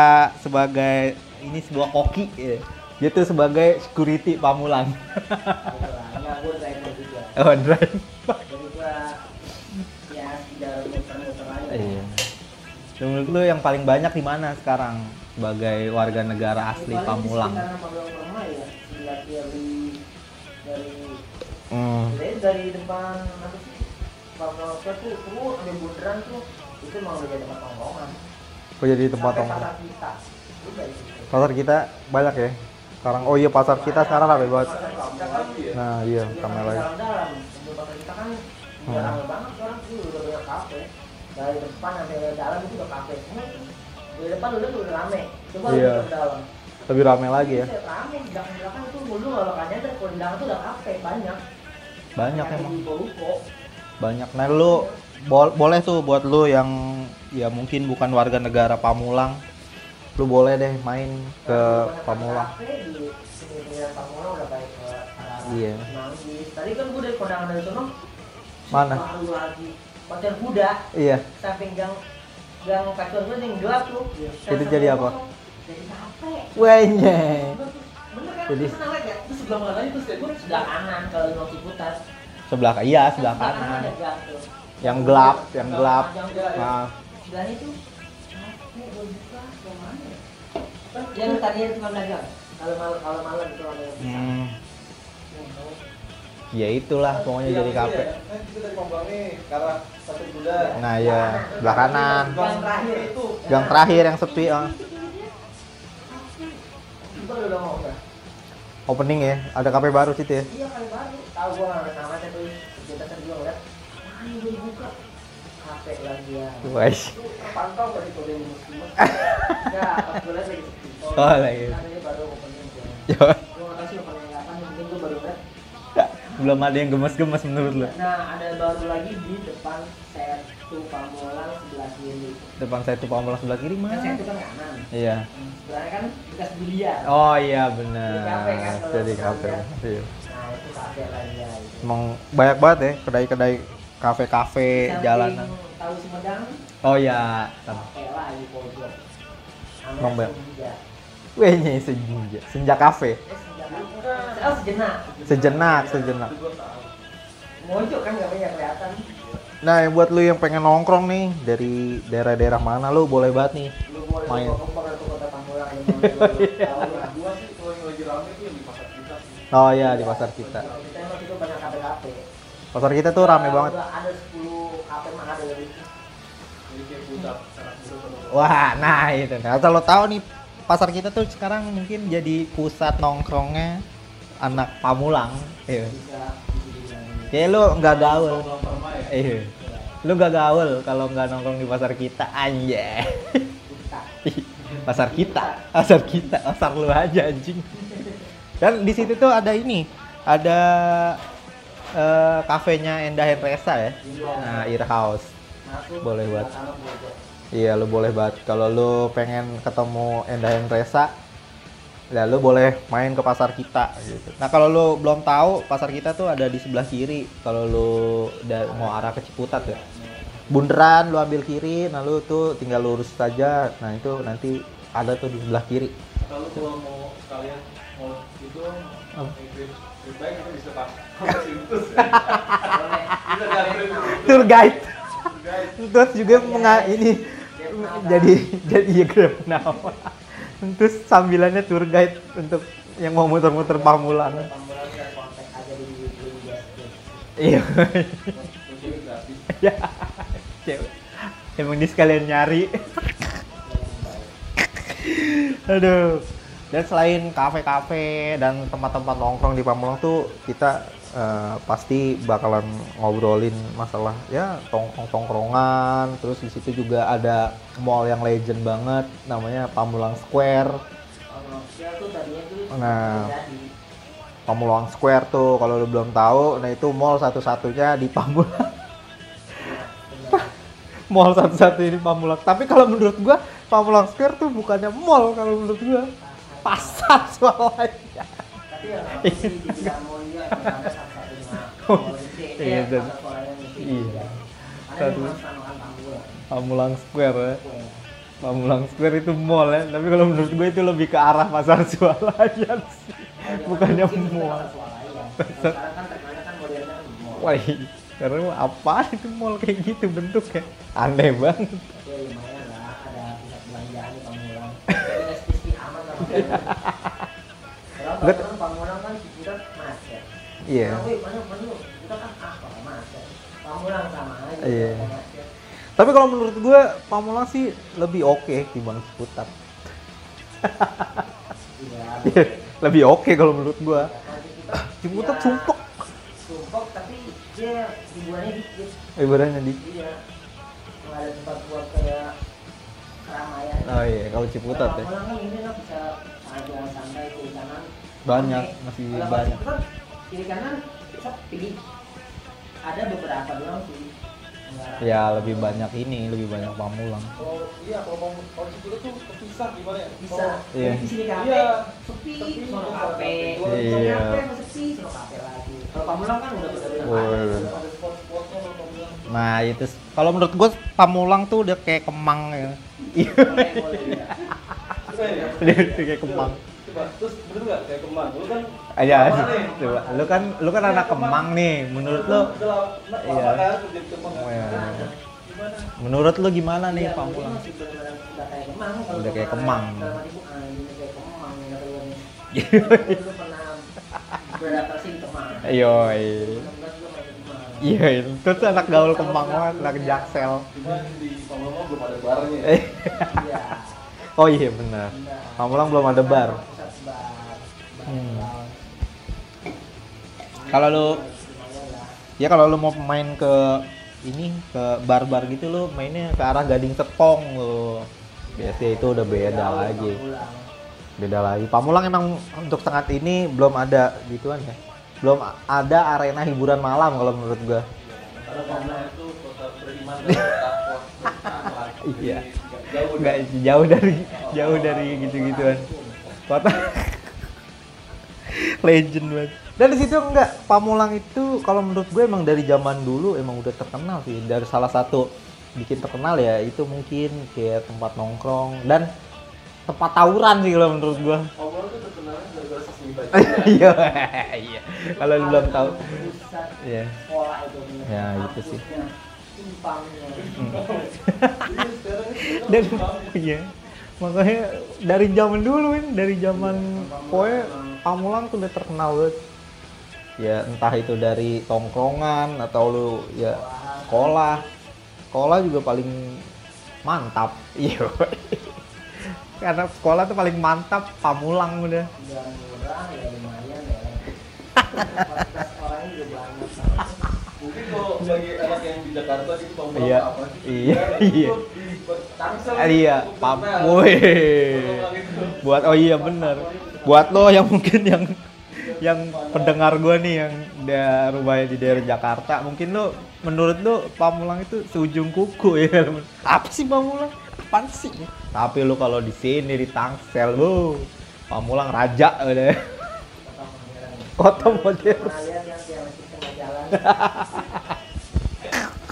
Speaker 1: sebagai ini sebuah koki ya. Dia tuh sebagai security Pamulang.
Speaker 3: Nah, gue.
Speaker 1: Oh, drive.
Speaker 3: Jadi ya.
Speaker 1: Iya. Menurut lu yang paling banyak di mana sekarang sebagai warga negara asli
Speaker 3: Paling di
Speaker 1: Pamulang?
Speaker 3: ya.
Speaker 1: Hmm.
Speaker 3: dari, dari depan apa sih? Pamulang tuh terus ada bundaran tuh itu udah jadi tempat nongkrongan.
Speaker 1: Kok jadi tempat nongkrong?
Speaker 3: pasar kita. Udah itu.
Speaker 1: Pasar kita banyak ya. Sekarang oh iya pasar kita sekarang ramai banget. Nah, iya, ramai lagi. Hmm.
Speaker 3: rame.
Speaker 1: Iya. Lebih ramai lagi ya.
Speaker 3: Rame banyak.
Speaker 1: Emang. Banyak. Nah, lu bol- boleh tuh buat lu yang ya mungkin bukan warga negara Pamulang, lu boleh deh main ke Pamulang.
Speaker 3: Arah
Speaker 1: Iya.
Speaker 3: Tadi kan gue dari kondangan dari sono.
Speaker 1: Mana?
Speaker 3: Lagi. Pacar kuda.
Speaker 1: Iya.
Speaker 3: samping gang gang kacauan gue yang gelap tuh
Speaker 1: Itu jadi apa?
Speaker 3: jadi kafe
Speaker 1: Wenya.
Speaker 3: bener kan
Speaker 1: Jadi-
Speaker 3: lihat ya
Speaker 2: Itu sebelah mana itu
Speaker 3: sebelah kanan kalau mau Ciputat
Speaker 1: Sebelah iya, sebelah kanan. Yang gelap, yang gelap. Nah,
Speaker 3: sebelahnya gue buka yang ya tadinya cuma dagang kalau malam kalau malam itu ada yang buka.
Speaker 1: hmm, ya itulah pokoknya jadi kafe.
Speaker 2: Kita dari Pamulang nih ke arah Sate Kuda.
Speaker 1: Nah, iya, sebelah kanan.
Speaker 3: gang terakhir itu
Speaker 1: Gang terakhir yang sepi, ah.
Speaker 3: Itu udah mau udah
Speaker 1: Opening ya, ada kafe baru situ ya.
Speaker 3: Iya kali baru. Tahu gua nggak sama aja tuh. Kita kan juga ngeliat. Kafe lagi ya. Terpantau kode? (laughs) Ya, lagi sepi.
Speaker 1: Oh, lagi.
Speaker 3: Katanya baru opening ya. Opening. Yang penting baru liat. (laughs)
Speaker 1: belum ada yang gemes-gemes menurut lu.
Speaker 3: Nah ada baru lagi di depan Setu Pamulang sebelah kiri.
Speaker 1: Depan saya tuh Pamulang sebelah kiri
Speaker 3: Kan
Speaker 1: mana?
Speaker 3: Setu kan kanan.
Speaker 1: Iya.
Speaker 3: Hmm, Sebelahnya kan bekas biliar.
Speaker 1: Oh iya benar.
Speaker 3: Jadi kafe kan
Speaker 1: Jadi kafe. Iya.
Speaker 3: Nah itu kafe lagi ya. itu.
Speaker 1: Emang banyak banget ya kedai-kedai kafe-kafe jalanan.
Speaker 3: Tahu Sumedang.
Speaker 1: Oh iya.
Speaker 3: Kafe lagi pojok.
Speaker 1: Emang banyak.
Speaker 3: Senja.
Speaker 1: Wehnya senja, senja kafe.
Speaker 3: Eh. Sel sejenak.
Speaker 1: Sejenak, sejenak.
Speaker 3: Muncul kan nggak banyak kelihatan.
Speaker 1: Nah, yang buat lu yang pengen nongkrong nih dari daerah-daerah mana lu boleh banget nih.
Speaker 3: Lu boleh
Speaker 1: Main. (laughs)
Speaker 2: di.
Speaker 1: Oh iya di pasar kita. Pasar kita tuh rame banget.
Speaker 3: Ada 10 mah ada dari
Speaker 1: Wah, nah itu. Nah, kalau tahu nih pasar kita tuh sekarang mungkin jadi pusat nongkrongnya anak Pamulang. Iya. Kayak lu nggak gaul.
Speaker 2: Ya.
Speaker 1: Iya. Lu gak gaul kalau nggak nongkrong di pasar kita anjay.
Speaker 3: kita. (laughs)
Speaker 1: pasar kita, pasar kita, pasar lu aja anjing. Dan di situ tuh ada ini, ada eh, kafenya Endah Hendresa ya. Nah, Ear House. Boleh buat. Iya, lu boleh banget. Kalau lu pengen ketemu Endah Hendresa, ya lu boleh main ke pasar kita gitu. Nah, kalau lu belum tahu, pasar kita tuh ada di sebelah kiri. Kalau lu udah mau arah ke Ciputat ya. Bundaran lu ambil kiri, nah lu tuh tinggal lurus saja. Nah, itu nanti ada tuh di sebelah kiri.
Speaker 2: Kalau mau sekalian mau itu trip baik itu bisa pak. (laughs)
Speaker 1: Tour guide. Terus juga menga ini jadi jadi ya Grab Now. (laughs) Terus sambilannya tour guide untuk yang mau muter-muter
Speaker 3: di di Jasper.
Speaker 1: Iya. Ya. Emang dia sekalian nyari. (laughs) Aduh. Dan selain kafe-kafe dan tempat-tempat nongkrong di Pamulang tuh kita eh, pasti bakalan ngobrolin masalah ya tongkrong-tongkrongan. Terus di situ juga ada mall yang legend banget namanya Pamulang Square. Nah. Pamulang Square tuh kalau lu belum tahu, nah itu mall satu-satunya di Pamulang. (laughs) mall satu-satunya di Pamulang. Tapi kalau menurut gua Pamulang Square tuh bukannya mall kalau menurut gua. Pasar soalnya.
Speaker 3: Ya iya
Speaker 1: dan- iya. Satu.
Speaker 3: Pamulang
Speaker 1: Square ya. Pamulang Square itu mall ya. Tapi kalau menurut gue itu lebih ke arah pasar swalayan sih. Bukannya
Speaker 3: kan kan kan mall
Speaker 1: Wah, karena apa itu mall kayak gitu bentuknya? Aneh banget.
Speaker 3: ya lumayan lah ada pusat belanjaan di Pamulang (laughs) tapi SPC aman lah orang Pamulang kan Ciputat macet
Speaker 1: Iya.
Speaker 3: Wih, mana mana kita kan apa macet Pamulang sama aja
Speaker 1: Iya. Tapi kalau menurut gue Pamulang sih lebih oke dibanding Ciputat.
Speaker 3: Iya,
Speaker 1: lebih oke kalau menurut gue.
Speaker 3: Ciputat, ya,
Speaker 1: sumpok.
Speaker 3: Sumpok tapi dia hiburannya dikit
Speaker 1: Ibaratnya di.
Speaker 3: iya nggak ada tempat buat kayak keramaian
Speaker 1: Oh iya, kalau Ciputat ya.
Speaker 3: Pamulang kan ini kan bisa aja santai kanan
Speaker 1: Banyak,
Speaker 3: rame.
Speaker 1: masih
Speaker 3: Kalau
Speaker 1: banyak.
Speaker 3: Kiri kanan sepi ada beberapa doang sih
Speaker 1: Ya lebih banyak ini, lebih banyak Pamulang.
Speaker 2: Kalau iya kalau mau kalau situ tuh kepisah gimana ya?
Speaker 3: bisa
Speaker 1: Iya.
Speaker 3: di sini kafe
Speaker 2: Iya.
Speaker 3: sepi sono kafe.
Speaker 1: Iya.
Speaker 3: sono kafe masih sepi sono kafe lagi kalau Pamulang kan udah bener-bener.
Speaker 1: Nah itu, kalau menurut gue Pamulang tuh udah kayak Kemang ya. Iya,
Speaker 3: ya.
Speaker 2: Ya?
Speaker 1: udah kayak Kemang.
Speaker 2: Terus bener nggak kayak kemang? Lu kan nih?
Speaker 1: coba. Lu kan, lu kan anak Kemang nih. Menurut lu,
Speaker 2: lama,
Speaker 1: Iya.
Speaker 2: kan.
Speaker 1: Oh, iya.
Speaker 2: Gimana?
Speaker 1: menurut lu gimana nih
Speaker 3: Iya,
Speaker 1: Pamulang?
Speaker 3: masih bener-bener udah kayak Kemang
Speaker 1: Udah kayak Kemang.
Speaker 3: dalam hatiku, ah, ini kayak Kemang ya kata gue nih. (laughs) Aku dulu pernah beradaptasi di Kemang
Speaker 1: Yoi.
Speaker 3: 16 juga main di Kemang
Speaker 1: Iya, itu tuh anak gaul Kemang banget, anak Jaksel.
Speaker 2: Di Pamulang belum ada barnya. (laughs)
Speaker 3: Iya
Speaker 1: oh iya benar. Pamulang belum ada bar. Hmm. Kalau lu ya kalau lu mau main ke ini ke bar-bar gitu lu mainnya ke arah Gading Serpong lu. Biasanya itu udah beda
Speaker 3: Jauh,
Speaker 1: lagi. Beda lagi. Pamulang emang untuk saat ini belum ada gituan ya. Belum ada arena hiburan malam kalau menurut gua. (laughs) Iya.
Speaker 2: Jauh
Speaker 1: Enggak jauh dari jauh dari gitu-gituan. Kota (laughs) legend banget. Dan di situ enggak Pamulang itu kalau menurut gue emang dari zaman dulu emang udah terkenal sih. Dari salah satu bikin terkenal ya itu mungkin kayak tempat nongkrong dan tempat tawuran sih kalau menurut gue.
Speaker 2: Pamulang terkenalnya gara-gara (laughs)
Speaker 1: iya iya kalau lu belum tahu iya
Speaker 3: bener.
Speaker 1: Ya, itu sih.
Speaker 2: Itu (laughs)
Speaker 1: dan iya makanya dari zaman dulu ini dari zaman pokoknya Pamulang tuh udah terkenal banget. Ya entah itu dari tongkrongan atau lu ya sekolah. Sekolah juga paling mantap. (laughs) Iya karena sekolah tuh paling mantap Pamulang udah.
Speaker 3: Udah murah ya lumayan ya. Orangnya juga banyak.
Speaker 2: Mungkin kalau bagi anak yang di Jakarta gitu Pamulang
Speaker 1: Iya.
Speaker 2: apa sih?
Speaker 1: Iya,
Speaker 2: Ya, itu
Speaker 1: iya. Ah, iya pam woi. Buat oh iya bener. Buat lo yang mungkin yang yang pendengar gua nih yang dia rumahnya di daerah Jakarta mungkin lo menurut lo Pamulang itu seujung kuku ya apa sih Pamulang? Apaan sih? Tapi lo kalau di sini di Tangsel bu Pamulang raja udah.
Speaker 3: Kota modern (laughs)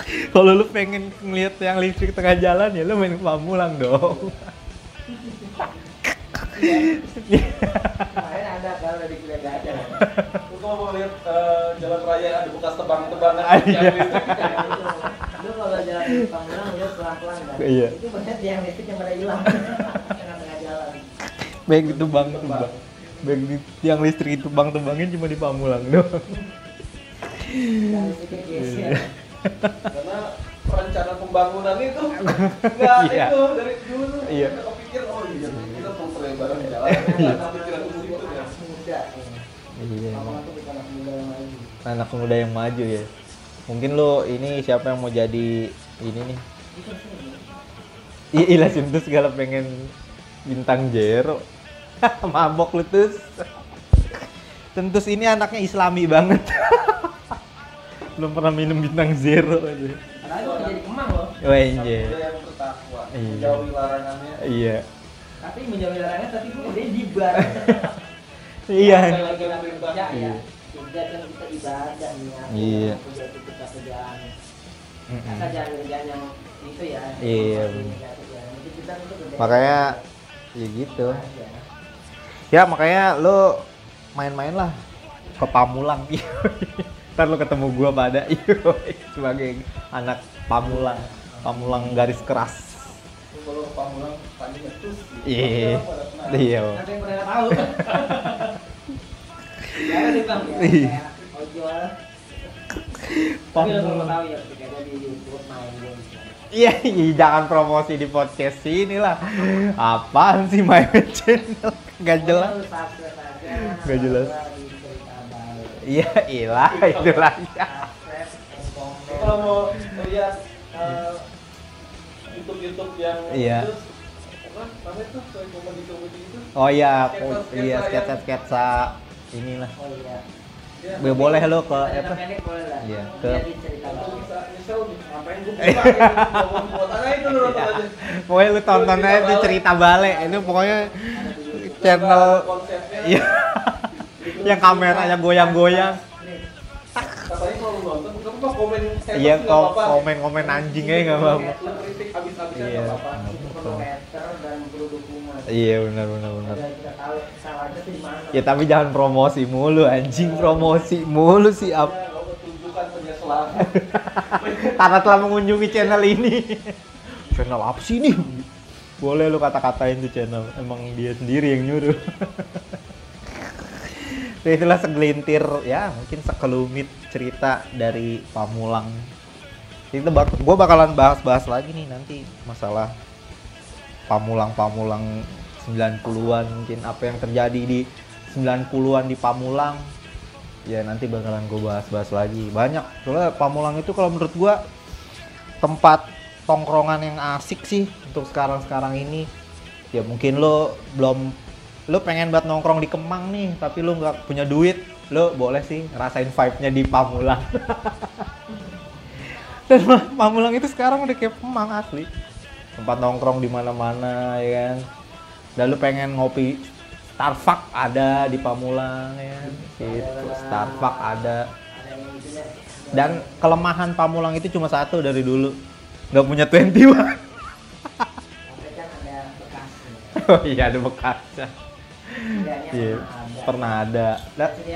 Speaker 3: (laughs)
Speaker 1: kalau lu pengen ngeliat yang listrik tengah jalan ya lu main ke Pamulang dong
Speaker 3: kemarin ada kalau udah dikira gak ada
Speaker 2: Lu kalau mau lihat eh, jalan raya ada bekas tebang-tebangan
Speaker 1: Ah,
Speaker 2: yang
Speaker 1: iya.
Speaker 2: listrik.
Speaker 3: Itu. lu kalau jalan di Pamulang lihat pelan-pelan kan
Speaker 1: Iya.
Speaker 3: itu banyak tiang listrik yang pada hilang tengah-tengah jalan
Speaker 1: baik itu bang tuh bang baik di tiang listrik itu bang tebangin cuma di Pamulang doang
Speaker 3: tiang listriknya geser
Speaker 2: Karena perencanaan pembangunan itu (laughs) enggak
Speaker 1: Iya.
Speaker 2: itu dari dulu
Speaker 1: Iya.
Speaker 2: kita kepikir oh iya kita perlu pelebaran jalan. Kita pikiran ke situ ya.
Speaker 3: anak muda
Speaker 1: iya
Speaker 3: anak muda yang lain
Speaker 1: anak muda yang maju ya mungkin lo ini siapa yang mau jadi ini nih
Speaker 3: itu
Speaker 1: Iya, Ila tuh segala pengen bintang Jero. (laughs) Mabok lu tuh. Tentus ini anaknya islami banget. (laughs) Belum pernah minum bintang zero aja.
Speaker 3: padahal itu jadi kemang loh
Speaker 1: Wah,
Speaker 2: Anak
Speaker 1: iya.
Speaker 2: yang bertakwa,
Speaker 1: Iya.
Speaker 2: menjauhi larangannya.
Speaker 1: Iya.
Speaker 3: tapi menjauhi larangan tapi gue udah di bar (laughs)
Speaker 1: Iya.
Speaker 2: Lagi
Speaker 3: kerja ya
Speaker 1: Iya.
Speaker 3: kan kita ibadah nih ya
Speaker 1: Iya.
Speaker 3: kerja itu kita kerjaan
Speaker 1: Mm-mm.
Speaker 3: asal jangan kerjaan yang itu ya
Speaker 1: Iya. Makanya ya gitu.
Speaker 3: aja.
Speaker 1: Ya makanya lo main-main lah ke Pamulang. (laughs) Ntar lo ketemu gua pada (laughs) sebagai anak Pamulang. Pamulang garis keras.
Speaker 2: Kalau Pamulang tadi ngetus. (laughs) gitu.
Speaker 1: Iya. Iya.
Speaker 3: Ada yang pernah tahu ya bang ya
Speaker 1: Iya.
Speaker 3: kayak ojol tapi lo
Speaker 1: Pamulang.
Speaker 3: mau tahu ya ketika dia di YouTube main game
Speaker 1: Iya, iya, jangan promosi di podcast ini lah. Apaan sih My (laughs) Channel? Gak jelas. Nggak jelas. Iya, ilah itu lah.
Speaker 2: Kalau mau lihat eh, YouTube YouTube yang
Speaker 1: Iya.
Speaker 2: itu, apa kayak komedi komedi itu
Speaker 1: Oh iya,
Speaker 2: Sketsa-sketsa
Speaker 1: iya sketsa sketsa inilah.
Speaker 3: oh iya
Speaker 2: dia
Speaker 1: Boleh boleh lo ke apa?
Speaker 3: pendek boleh lah
Speaker 1: Iya, ke-
Speaker 2: itu aja. (laughs)
Speaker 1: Pokoknya lu tonton aja itu cerita balik. Itu pokoknya channel
Speaker 2: konsepnya.
Speaker 1: iya. Yang goyang-goyang.
Speaker 2: Katanya kalau nonton, mah komen haters
Speaker 1: Iya,
Speaker 2: nggak
Speaker 1: kok
Speaker 2: apa-apa.
Speaker 1: komen-komen anjing aja apa-apa.
Speaker 2: Kritik
Speaker 1: Iya.
Speaker 2: nggak apa-apa.
Speaker 3: dan perlu dukungan
Speaker 1: Iya, benar benar benar. Ya tapi jangan promosi mulu anjing, promosi mulu
Speaker 2: Ya, tunjukkan penyesalan.
Speaker 1: Karena telah mengunjungi channel ini. channel apa sih ini? Boleh lu kata-katain tuh channel. Emang dia sendiri yang nyuruh. (laughs) Jadi itulah segelintir ya mungkin sekelumit cerita dari Pamulang. Itu bak gue bakalan bahas-bahas lagi nih nanti masalah Pamulang-Pamulang 90-an mungkin apa yang terjadi di 90-an di Pamulang. Ya nanti bakalan gue bahas-bahas lagi. Banyak soalnya Pamulang itu kalau menurut gue tempat tongkrongan yang asik sih untuk sekarang-sekarang ini. Ya mungkin lo belum lo pengen buat nongkrong di Kemang nih tapi lo nggak punya duit. Lo boleh sih ngerasain vibe-nya di Pamulang. (laughs) Dan Pamulang itu sekarang udah kayak Kemang asli. Tempat nongkrong di mana-mana ya kan? Dan lu pengen ngopi Starbucks ada di Pamulang ya kan? Gitu Starbucks ada. Dan kelemahan Pamulang itu cuma satu dari dulu. Nggak punya 21
Speaker 3: sampai (laughs) kan
Speaker 1: oh iya ada bekasnya
Speaker 3: Bedanya
Speaker 1: Iya.
Speaker 3: ada
Speaker 1: pernah ada.
Speaker 3: Di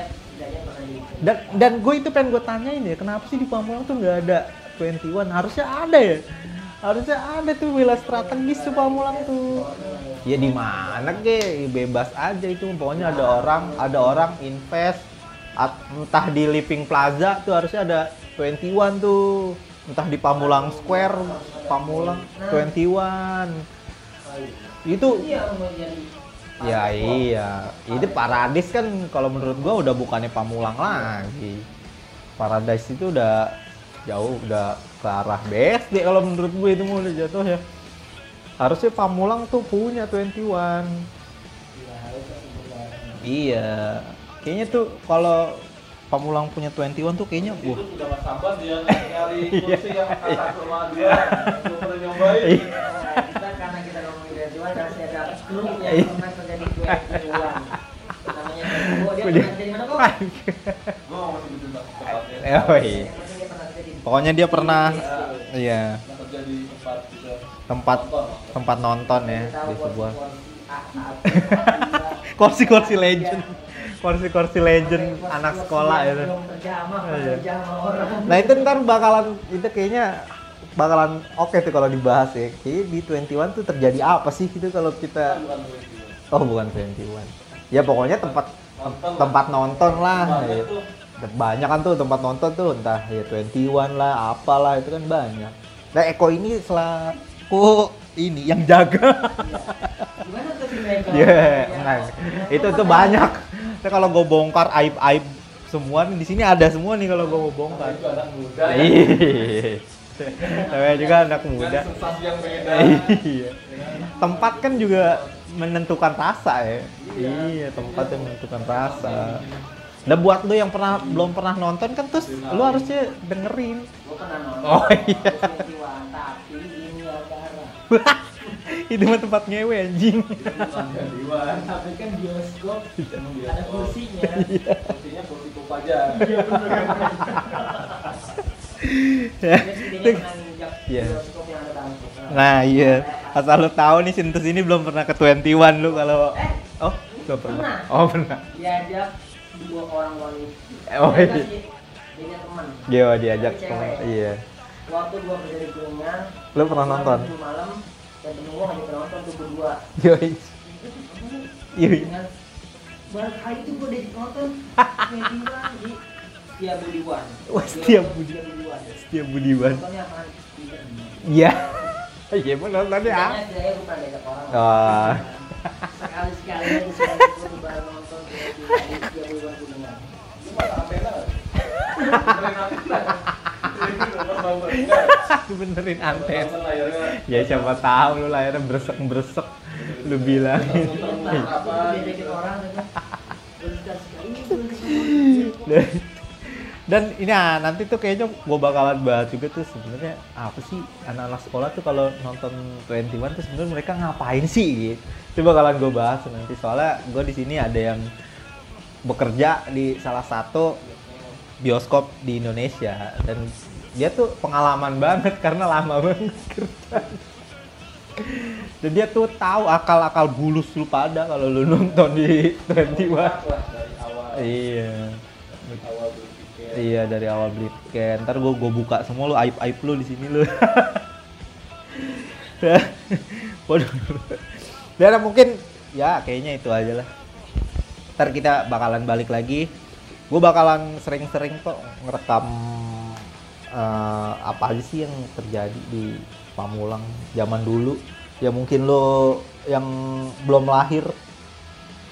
Speaker 1: dan, dan gue itu pengen gue tanyain ya, kenapa sih di Pamulang tuh nggak ada 21? Harusnya ada ya. Harusnya ada tuh wilayah strategis tuh Pamulang tuh. Ya di mana ke bebas aja itu pokoknya ada orang ada orang invest at- entah di Living Plaza tuh harusnya ada 21 tuh entah di Pamulang Square Pamulang 21 itu
Speaker 3: Iya
Speaker 1: ya iya. Itu Paradis kan kalau menurut gua udah bukannya Pamulang lagi. Paradise itu udah jauh udah ke arah BSD kalau menurut gue itu udah jatuh ya. Harusnya Pamulang tuh punya 21 iya. Kayaknya tuh kalau Pamulang punya 21 tuh kayaknya
Speaker 2: itu
Speaker 1: wah.
Speaker 2: sudah mas sabar dia (laughs) nyari kursi yang kata sama dia belum pernah nyobain.
Speaker 3: Nah, kita karena kita ngomongin dari Tuhan karena saya ada klub yang
Speaker 1: Iya.
Speaker 3: pernah terjadi di namanya dia pernah jadi mana kok
Speaker 2: gue mau
Speaker 1: oh iya.
Speaker 3: Di
Speaker 1: pokoknya dia pernah iya.
Speaker 2: Tempat
Speaker 1: tempat
Speaker 2: nonton.
Speaker 1: ya di sebuah kursi-kursi legend. Kursi-kursi legend anak sekolah itu Iya. nah itu ntar bakalan itu kayaknya bakalan oke tuh kalau dibahas ya kayaknya di 21 tuh terjadi apa sih gitu kalau kita
Speaker 2: bukan
Speaker 1: oh bukan 21 ya pokoknya tempat
Speaker 2: Nonton lah.
Speaker 1: tempat nonton lah
Speaker 2: Banyak
Speaker 1: ya.
Speaker 2: tuh.
Speaker 1: banyak kan tuh tempat nonton tuh entah ya 21 lah apalah itu kan banyak nah Eko ini selaku ini yang jaga
Speaker 3: gimana tuh si Mega
Speaker 1: Iya. Itu tuh banyak. Nah, kalau gue bongkar aib-aib semua di sini ada semua nih kalau gue mau bongkar.
Speaker 2: itu anak muda ya.
Speaker 1: Namanya juga anak muda.
Speaker 2: Yang beda
Speaker 1: Iya. Tempat kan juga menentukan rasa ya. Iya, tempat yang menentukan rasa. Nah buat lu yang pernah belum pernah nonton kan terus lu harusnya dengerin.
Speaker 3: gua pernah nonton
Speaker 1: Oh, iya. (laughs) Itu mah tempat ngewe anjing.
Speaker 3: tapi kan bioskop ada kursinya
Speaker 2: kursinya kursi kopaja
Speaker 3: iya (laughs) pernah
Speaker 1: Iya. Nah iya, asal lu tahu nih Sintus ini belum pernah ke 21 lu kalau
Speaker 3: Eh,
Speaker 1: Oh, belum pernah.
Speaker 3: pernah.
Speaker 1: Oh, pernah.
Speaker 3: diajak dua orang wanita
Speaker 1: Oh, iya.
Speaker 3: kasih- dia teman
Speaker 1: Dia diajak
Speaker 3: cewek.
Speaker 1: Iya.
Speaker 3: waktu gua kerja di kuningan
Speaker 1: Lu pernah nonton?
Speaker 3: malam dan temen gua ngajak nonton tuh berdua.
Speaker 1: Yoi.
Speaker 3: dengan baru kali itu gua diajak nonton (laughs) Mediwan di Setia Budiwan
Speaker 1: Wah, Setia Budi-
Speaker 3: Setia Budiwan
Speaker 1: Setia Budiwan. Iya. (laughs) Iya, mau nontonnya ah.
Speaker 3: Gua pernah diajak orang
Speaker 1: Oh.
Speaker 3: nonton Setia Budiwan
Speaker 2: Lu antena nggak? Benerin antena. Layarnya.
Speaker 1: Ya siapa tahu lu lahirnya bresek-bresek. Lu bilang.
Speaker 3: Nah,
Speaker 2: Apa?
Speaker 3: aku diajakin orang
Speaker 1: dan, ini ah, nanti tuh kayaknya gue bakalan bahas juga tuh sebenarnya apa sih anak-anak sekolah tuh kalau nonton 21 tuh sebenarnya mereka ngapain sih gitu. Itu bakalan gue bahas nanti soalnya gue di sini ada yang bekerja di salah satu bioskop di Indonesia dan dia tuh pengalaman banget (laughs) karena lama banget kerja. Dan dia tuh tahu akal-akal bulus lu pada kalau lu nonton di 21.
Speaker 2: Lah, dari awal
Speaker 1: Iya. Iya dari awal beli tiket. Ntar gue gue buka semua lu aib aib lu di sini lu. (laughs) Waduh. Dan mungkin ya kayaknya itu aja lah. Ntar kita bakalan balik lagi. Gue bakalan sering-sering kok ngerekam eh, apa aja sih yang terjadi di Pamulang zaman dulu. Ya mungkin lo yang belum lahir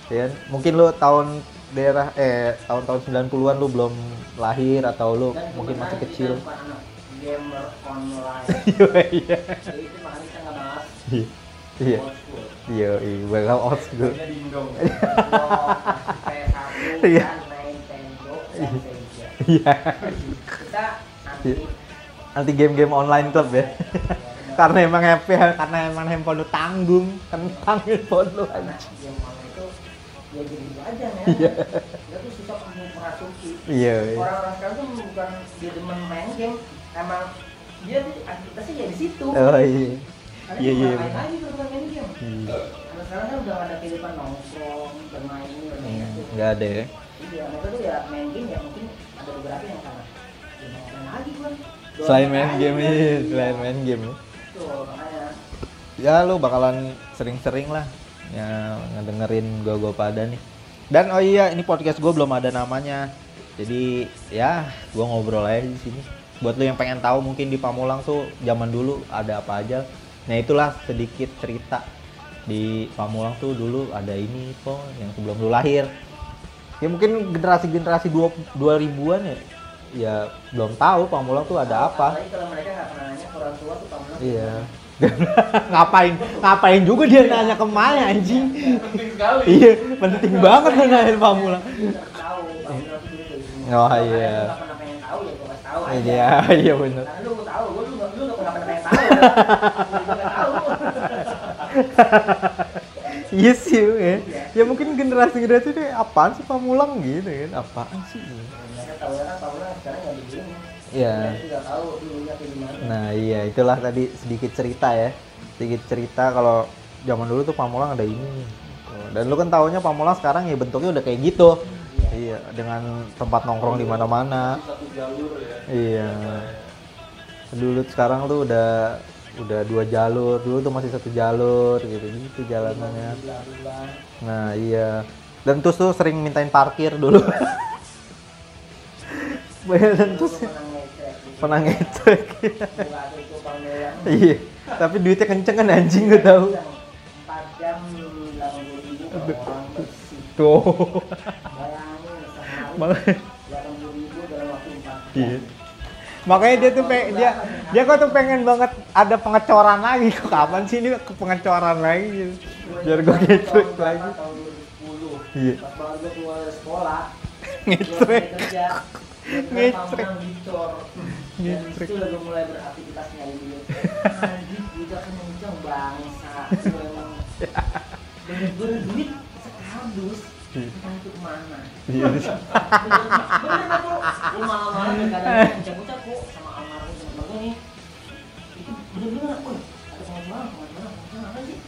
Speaker 1: ya kan? mungkin lu tahun daerah eh tahun-tahun 90-an lu belum lahir atau lu
Speaker 3: Dan
Speaker 1: mungkin masih kecil?
Speaker 3: kita bukan anak gamer online. (laughs)
Speaker 1: iya iya.
Speaker 3: Jadi itu makanya kita nggak bahas
Speaker 1: iya iya. iya iya bakal old school.
Speaker 2: Mainnya dingdong.
Speaker 3: PS1 (laughs)
Speaker 1: Iya. iya.
Speaker 3: Kita nanti
Speaker 1: Iya. nanti game-game online club ya. (laughs) Karena emang HP karena emang handphone lu tanggung kentang handphone lu anjing.
Speaker 3: Ya jadi gitu aja ya.
Speaker 1: Iya.
Speaker 3: Dia tuh susah merasuki.
Speaker 1: iya iya.
Speaker 3: Orang-orang sekarang tuh bukan dia demen main game, emang dia tuh aktivitasnya ya di situ.
Speaker 1: oh iya Iya, iya,
Speaker 3: ngapain
Speaker 1: bener.
Speaker 3: lagi bukan main game?
Speaker 1: Iya.
Speaker 3: Karena sekarang kan udah ada kehidupan nongkrong, bermain ini, bermain itu.
Speaker 1: nggak ada ya
Speaker 3: Iya, mereka tuh ya main game ya mungkin ada beberapa yang karena ya ngapain lagi gua.
Speaker 1: Selain main game
Speaker 3: gitu.
Speaker 1: iya, selain main game ya.
Speaker 3: Tuh, makanya
Speaker 1: ya lu bakalan sering-sering lah ya ngedengerin gua gua pada nih. Dan oh iya ini podcast gue belum ada namanya. Jadi ya gua ngobrol aja di sini. Buat lu yang pengen tahu mungkin di Pamulang tuh zaman dulu ada apa aja. Nah itulah sedikit cerita di Pamulang tuh. Dulu ada ini kok yang sebelum lu lahir. Ya mungkin generasi-generasi dua dua ribuan ya. Ya belum tahu Pamulang tuh ada apa.
Speaker 3: Apalagi kalau mereka nggak pernah nanya ke orang tua tuh kamu
Speaker 1: Iya. (laughs) ngapain ngapain juga dia nanya ke Maya anjing.
Speaker 2: penting sekali
Speaker 1: iya, penting banget lu nanya Pamulang.
Speaker 3: tahu, Pamulang tuh dulu kayak gini.
Speaker 1: Oh, iya.
Speaker 3: ya.
Speaker 1: Iya, (laughs) iya bener.
Speaker 3: Karena lu tahu, gua lu nggak pernah pengen tahu. (laughs)
Speaker 1: Iya sih, ya. ya mungkin generasi-generasi ini apaan sih Pamulang gitu kan? Apaan sih?
Speaker 3: Mereka tahu ya kan Pamulang sekarang nggak begini.
Speaker 1: Iya.
Speaker 3: Tidak tahu.
Speaker 1: Nah iya itulah tadi sedikit cerita ya, sedikit cerita kalau zaman dulu tuh Pamulang ada ini. Tuh, Dan lu kan taunya Pamulang sekarang ya bentuknya udah kayak gitu. Iya, dengan tempat nongkrong di mana-mana.
Speaker 2: ya
Speaker 1: Iya. Dulu sekarang tuh udah udah dua jalur. Dulu tuh masih satu jalur gitu gitu jalanannya. Nah, iya. Dan terus tuh sering mintain parkir dulu. (laughs) Dan terus
Speaker 3: pernah ngecek
Speaker 1: ngecek.
Speaker 3: Pameran.
Speaker 1: iya. Tapi duitnya kenceng kan anjing gue tahu. Tuh. Iya. Makanya dia tuh pe- dia dia kok tuh pengen banget ada pengecoran lagi. Kok kapan sih ini ke pengecoran lagi gitu. Biar gue ngecek
Speaker 3: berapa?
Speaker 1: lagi.
Speaker 3: Tahun 2010.
Speaker 1: Iya.
Speaker 3: Sekolah.
Speaker 1: Ngecek.
Speaker 3: Gue
Speaker 1: Ngecek.
Speaker 3: itu udah mulai beraktivitas nyari duit. Anjir, udah kenceng bangsa. Gue emang bener-bener duit sekardus.
Speaker 1: Iya.
Speaker 3: Entah itu ke mana.
Speaker 1: Iya.
Speaker 3: Bener nggak tuh? Gue malam-malam kadang-kadang bocah-bocah kok sama almarhum temen gue nih. Itu bener-bener, woi, ada pengajuan, pengajuan, pengajuan apa sih?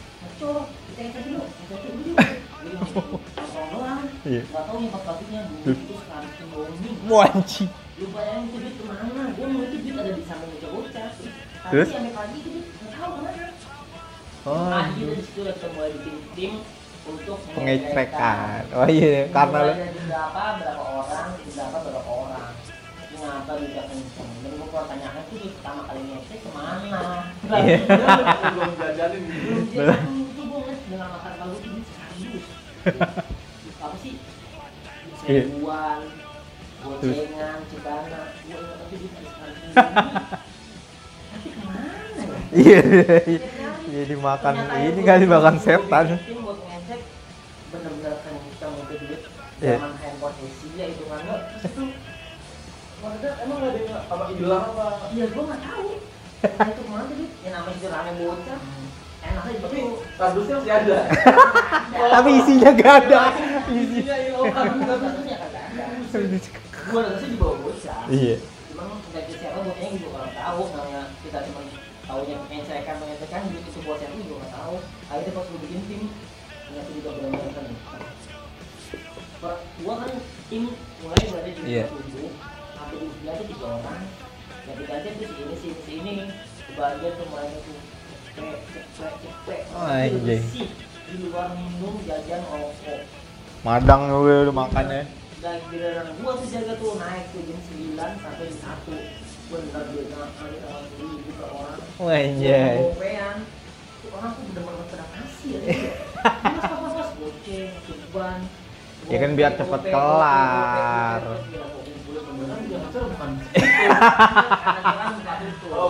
Speaker 3: Kita dulu, ngecek dulu. Jadi nongkrong doang.
Speaker 1: Iya.
Speaker 3: Gak tau nih pas paginya duit itu kembali.
Speaker 1: Wah, anjing.
Speaker 3: Lu bayangin
Speaker 1: Terus?
Speaker 3: tahu.
Speaker 1: Oh,
Speaker 3: situ mulai bikin tim untuk
Speaker 1: pengecekan. Oh iya, karena lu
Speaker 3: Mulai dari berapa berapa orang, berapa berapa orang. Ini ngapa bisa kenceng? Dan gue tanyakan tuh pertama kali ngecek ke mana?
Speaker 1: Iya. (laughs)
Speaker 2: belum jajanin gitu
Speaker 3: Belum dia kan itu gue ngecek dengan makan kalau duit sekardus. Apa sih?
Speaker 1: Iya.
Speaker 3: Seribuan, gocengan, cegana. Gue ingat tapi duit (laughs)
Speaker 1: iya iya dimakan ini kali makan setan.
Speaker 3: Duit.
Speaker 1: Iya.
Speaker 3: Zaman handphone Asia itu kan itu
Speaker 2: maksudnya emang gak ada yang apa hilang apa
Speaker 3: Iya, gua nggak tahu. Entah itu ke mana tuh, Dit. yang namanya juga rame bocah. Enak aja
Speaker 2: tapi
Speaker 3: betul.
Speaker 2: kardusnya masih ada (laughs)
Speaker 1: Tapi isinya gak ada. Isi.
Speaker 2: isinya (laughs) oh
Speaker 3: Kardusnya kagak ada. Gua rasa di bawah bocah.
Speaker 1: Iya.
Speaker 3: Cuman nggak siapa bocahnya juga kurang tahu. Namanya kita cuma tahunya pengecekan pengecekan itu bocah itu juga nggak tahu. Akhirnya pas gua bikin tim, ternyata juga benar-benar kan. Gua kan tim mulai berada di
Speaker 1: Iya.
Speaker 3: tujuh, sampai di sembilan itu tiga orang. Yang tuh si ini si ini, si ini. Kebagian mulai tuh cepet cepet cepet.
Speaker 1: Oh.
Speaker 3: Di luar minum jajan rokok.
Speaker 1: Madang gue udah makannya.
Speaker 3: Dan giliran gua tuh jaga tuh naik tuh jam 9 sampai jam 1 Bener dia orang orang Tuh bener-bener kasih ya Mas goceng,
Speaker 1: Ya kan biar cepet kelar.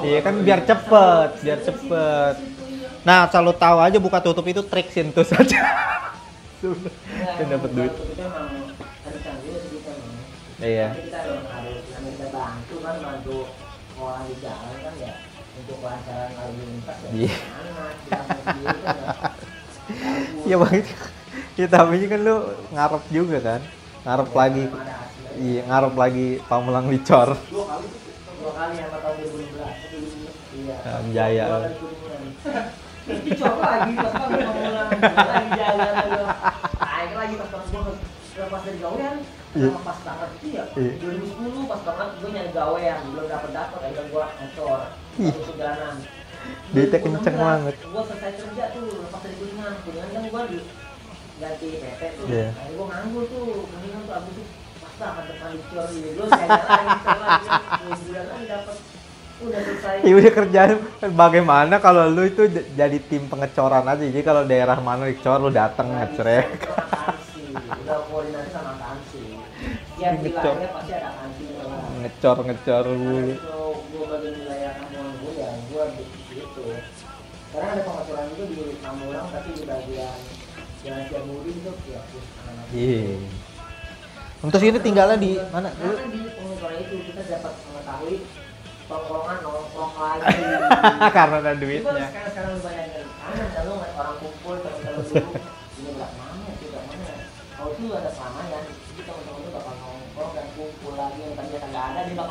Speaker 1: Iya kan biar cepet, biar cepet. Nah, selalu tahu aja buka tutup itu trik sintu saja. Sudah. Kan dapat duit. Iya.
Speaker 3: Bantu kan bantu orang di jalan kan ya untuk kelancaran lalu lintas ya
Speaker 1: Iya.
Speaker 3: kan ya (laughs)
Speaker 1: Iya bang. Ya tapi kan lu ngarep juga kan. Ngarep lagi.
Speaker 3: Ada hasilnya.
Speaker 1: Iya, ngarep lagi Pamulang dicor.
Speaker 3: dua kali sama tahun 2016 iya
Speaker 1: Ah, Jaya.
Speaker 3: Dua kali dicor lagi pas. Gua lagi jalan lagi pas dari gawean.
Speaker 1: Iya.
Speaker 3: Pas banget itu ya.
Speaker 1: Iya.
Speaker 3: 2010 pas banget gua nyari gawean, belum dapet dapet akhirnya gua ngecor.
Speaker 1: Ih.
Speaker 3: Masuk perjalanan.
Speaker 1: Duitnya
Speaker 3: 2016,
Speaker 1: kenceng banget.
Speaker 3: Gua selesai kerja tuh lepas dari kuningan. Kuningan kan gua di ganti PP tuh.
Speaker 1: Iya.
Speaker 3: Akhirnya gua nganggur tuh. Kuningan tuh abis itu pas banget depan dicor gitu. Gua jalan lagi, jalan. Dua bulan lagi dapet. Udah selesai.
Speaker 1: Ya udah kerjaan bagaimana kalau lu itu jadi tim pengecoran aja. Jadi kalau daerah mana dicor lu dateng ngecrek.
Speaker 3: Akansi, udah koordinasi. Setiap
Speaker 1: Ngecor.
Speaker 3: pasti ada.
Speaker 1: Ngecor ngecor
Speaker 3: kalau kampung gue ya, gua di situ. Karena ada pengecoran juga di Pamulang, tapi di bagian Jalan itu ya.
Speaker 1: Iya. Untuk ini tinggalnya di mana?
Speaker 3: Karena di pengecoran itu kita dapat mengetahui tongkrongan nongkrong lagi. (laughs)
Speaker 1: karena ada
Speaker 3: Itu
Speaker 1: duitnya.
Speaker 3: sekarang sekarang kangen kan lu ngeliat orang kumpul dulu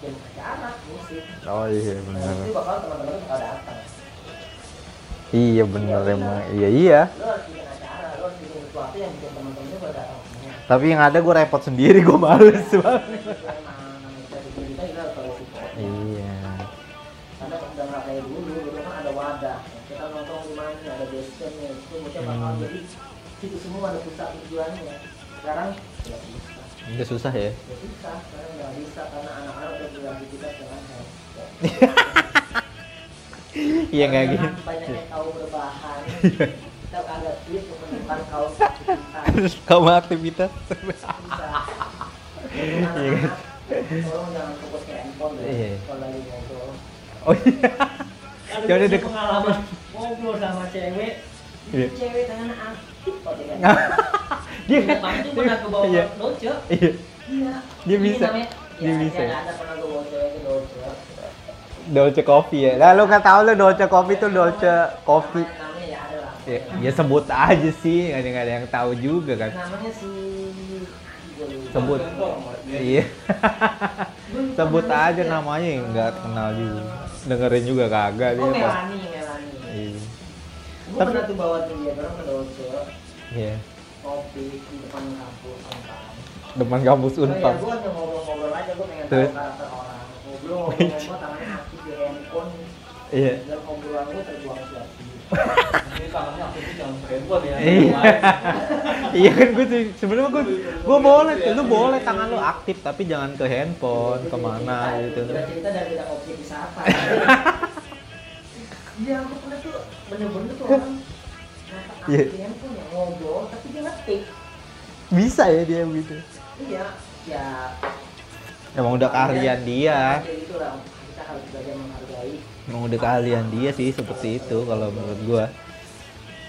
Speaker 3: acara musik
Speaker 1: Oh iya benar.
Speaker 3: itu bakal teman-teman lu bakal datang
Speaker 1: Iya emang. Iya iya.
Speaker 3: lu harus bikin acara lu harus bikin sesuatu yang bikin teman-teman lu pada datang semua
Speaker 1: Tapi yang ada gue repot sendiri, gue males banget.
Speaker 3: itu support
Speaker 1: Iya.
Speaker 3: karena udah kayak dulu dulu kan ada wadah kita nongkrong di mana ada basecamp-nya itu mungkin bakal
Speaker 1: Hmm.
Speaker 3: jadi situ semua ada pusat tujuannya sekarang
Speaker 1: Udah susah ya.
Speaker 3: ya bisa sekarang nggak bisa karena anak-anak udah beraktivitas dengan handphone (laughs)
Speaker 1: Iya nggak gitu.
Speaker 3: banyak yang tahu berbahan (laughs) kita agak sulit untuk menemukan (laughs) kaum aktivitas
Speaker 1: Kamu aktivitas.
Speaker 3: bisa
Speaker 1: Iya kan?
Speaker 3: Anak-anak, tolong jangan fokus ke handphone deh
Speaker 1: Iya.
Speaker 3: kalau lagi ngobrol
Speaker 1: Oh iya.
Speaker 3: Ada
Speaker 1: Ya
Speaker 3: pengalaman ngobrol sama cewek
Speaker 1: Iya.
Speaker 3: cewek tangan aktif kok dia
Speaker 1: Dia
Speaker 3: pernah ke bawah
Speaker 1: Iya.
Speaker 3: doce
Speaker 1: Iya.
Speaker 3: iya
Speaker 1: Dia bisa. Dia
Speaker 3: ya,
Speaker 1: bisa.
Speaker 3: ya, ada pernah ke bawah doce
Speaker 1: Dolce Coffee ya. Lah lu nggak tahu lu Dolce Coffee tuh Dolce Coffee.
Speaker 3: namanya ya ada lah
Speaker 1: Ya, ya sebut aja sih, nggak ada ada yang tahu juga kan.
Speaker 3: namanya si Gua lupa.
Speaker 1: Sebut. Iya. (laughs) Sebut aja
Speaker 3: siapa.
Speaker 1: namanya nggak kenal juga. Dengerin juga kagak
Speaker 3: oh
Speaker 1: dia. Pak.
Speaker 3: Melani Melani
Speaker 1: Iya.
Speaker 3: gue pernah tuh bawa tuh dia orang ke doce
Speaker 1: Iya.
Speaker 3: Kopi di depan kampus Unpad.
Speaker 1: Depan kampus
Speaker 3: Oh,
Speaker 1: Unpad.
Speaker 3: ya, gue hanya ngobrol-ngobrol aja, gue pengen tahu karakter orang. Ngobrol, ngobrol, tangannya aktif di handphone.
Speaker 1: Iya.
Speaker 3: Dan obrolan gue terbuang sia-sia.
Speaker 2: Tangannya aktifnya jangan handphone ya.
Speaker 1: Iya. Iya kan gue sih sebenarnya gue gue boleh lu boleh tangan lu aktif tapi jangan ke handphone ke mana gitu.
Speaker 3: Kita cerita dari kita kopi di sapa. (laughs) Iya, aku pernah tuh bener-bener tuh orang
Speaker 1: Iya.
Speaker 3: aktif di handphone ya ngobrol, tapi dia ngetik.
Speaker 1: Bisa ya dia gitu.
Speaker 3: Iya, ya.
Speaker 1: Emang udah keahlian dia.
Speaker 3: Gitu lah, kita harus belajar menghargai.
Speaker 1: Emang udah keahlian dia sih seperti itu kalau menurut gua.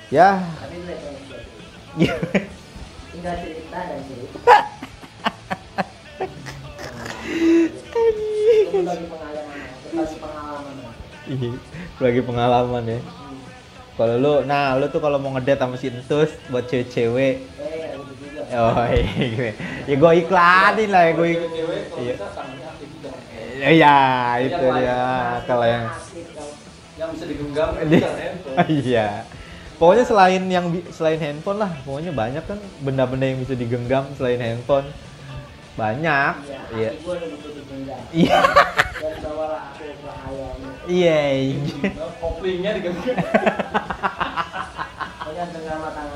Speaker 1: Ya,
Speaker 3: Tapi itu yang.
Speaker 1: Iya.
Speaker 3: tinggal cerita dan cerita. Itu bagi pengalaman, berbagi pengalaman.
Speaker 1: Iya, lagi pengalaman ya. Kalau lu, nah lu tuh kalau mau ngedate sama si Entus buat cewek-cewek,
Speaker 3: Eh,
Speaker 1: oh iya, ya gue iklanin lah ya gue. Iya,
Speaker 2: jangan handphone.
Speaker 1: iya itu dia kalau yang.
Speaker 2: Yang bisa digenggam handphone. (laughs)
Speaker 1: iya. Pokoknya selain yang selain handphone lah, pokoknya banyak kan benda-benda yang bisa digenggam selain handphone. Banyak.
Speaker 3: Iya,
Speaker 1: Iya. Iya. Iya. iya.
Speaker 2: Koplingnya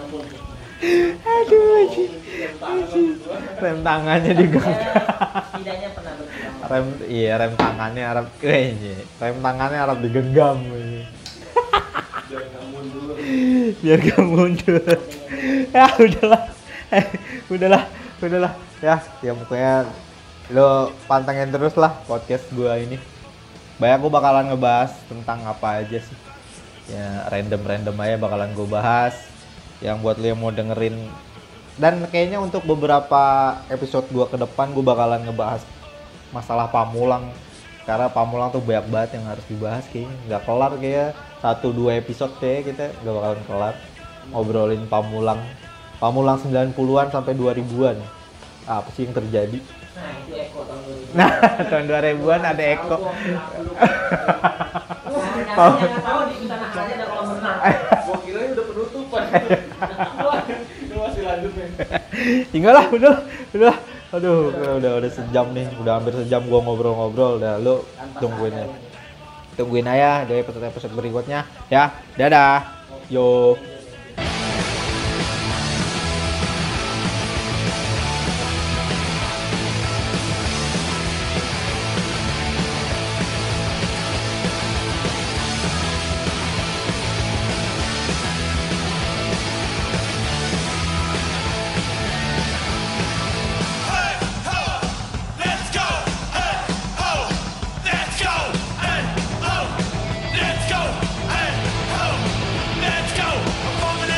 Speaker 3: pun.
Speaker 1: Aduh.
Speaker 2: Berdua.
Speaker 1: Rem tangannya digenggam.
Speaker 3: Setidaknya pernah
Speaker 1: rem iya rem tangannya harap kayaknya rem tangannya harap digenggam ini.
Speaker 2: Jangan nggak mundur.
Speaker 1: biar gak mundur ya udahlah Eh, udahlah udahlah ya ya pokoknya lo pantengin terus lah podcast gua ini banyak gua bakalan ngebahas tentang apa aja sih. Ya random random aja bakalan gua bahas. Yang buat lu yang mau dengerin. Dan kayaknya untuk beberapa episode gua ke depan gua bakalan ngebahas masalah Pamulang. Karena Pamulang tuh banyak banget yang harus dibahas kayaknya. Nggak kelar kayak satu dua episode kayak kita nggak bakalan kelar. Ngobrolin Pamulang. Pamulang 90-an sampai 2000-an apa sih yang terjadi
Speaker 3: Nah, itu Eko tahun 2000.
Speaker 1: nah tahun 2000-an ada Eko
Speaker 3: Tahu. Nah, tahu di tanah aja ada kolam renang.
Speaker 2: Gua kira udah penutupan. Ini masih lanjut nih.
Speaker 1: tinggal lah udah udah aduh udah udah sejam nih udah hampir sejam gua ngobrol-ngobrol dah lu tungguin aja tungguin aja dari episode episode berikutnya ya dadah yo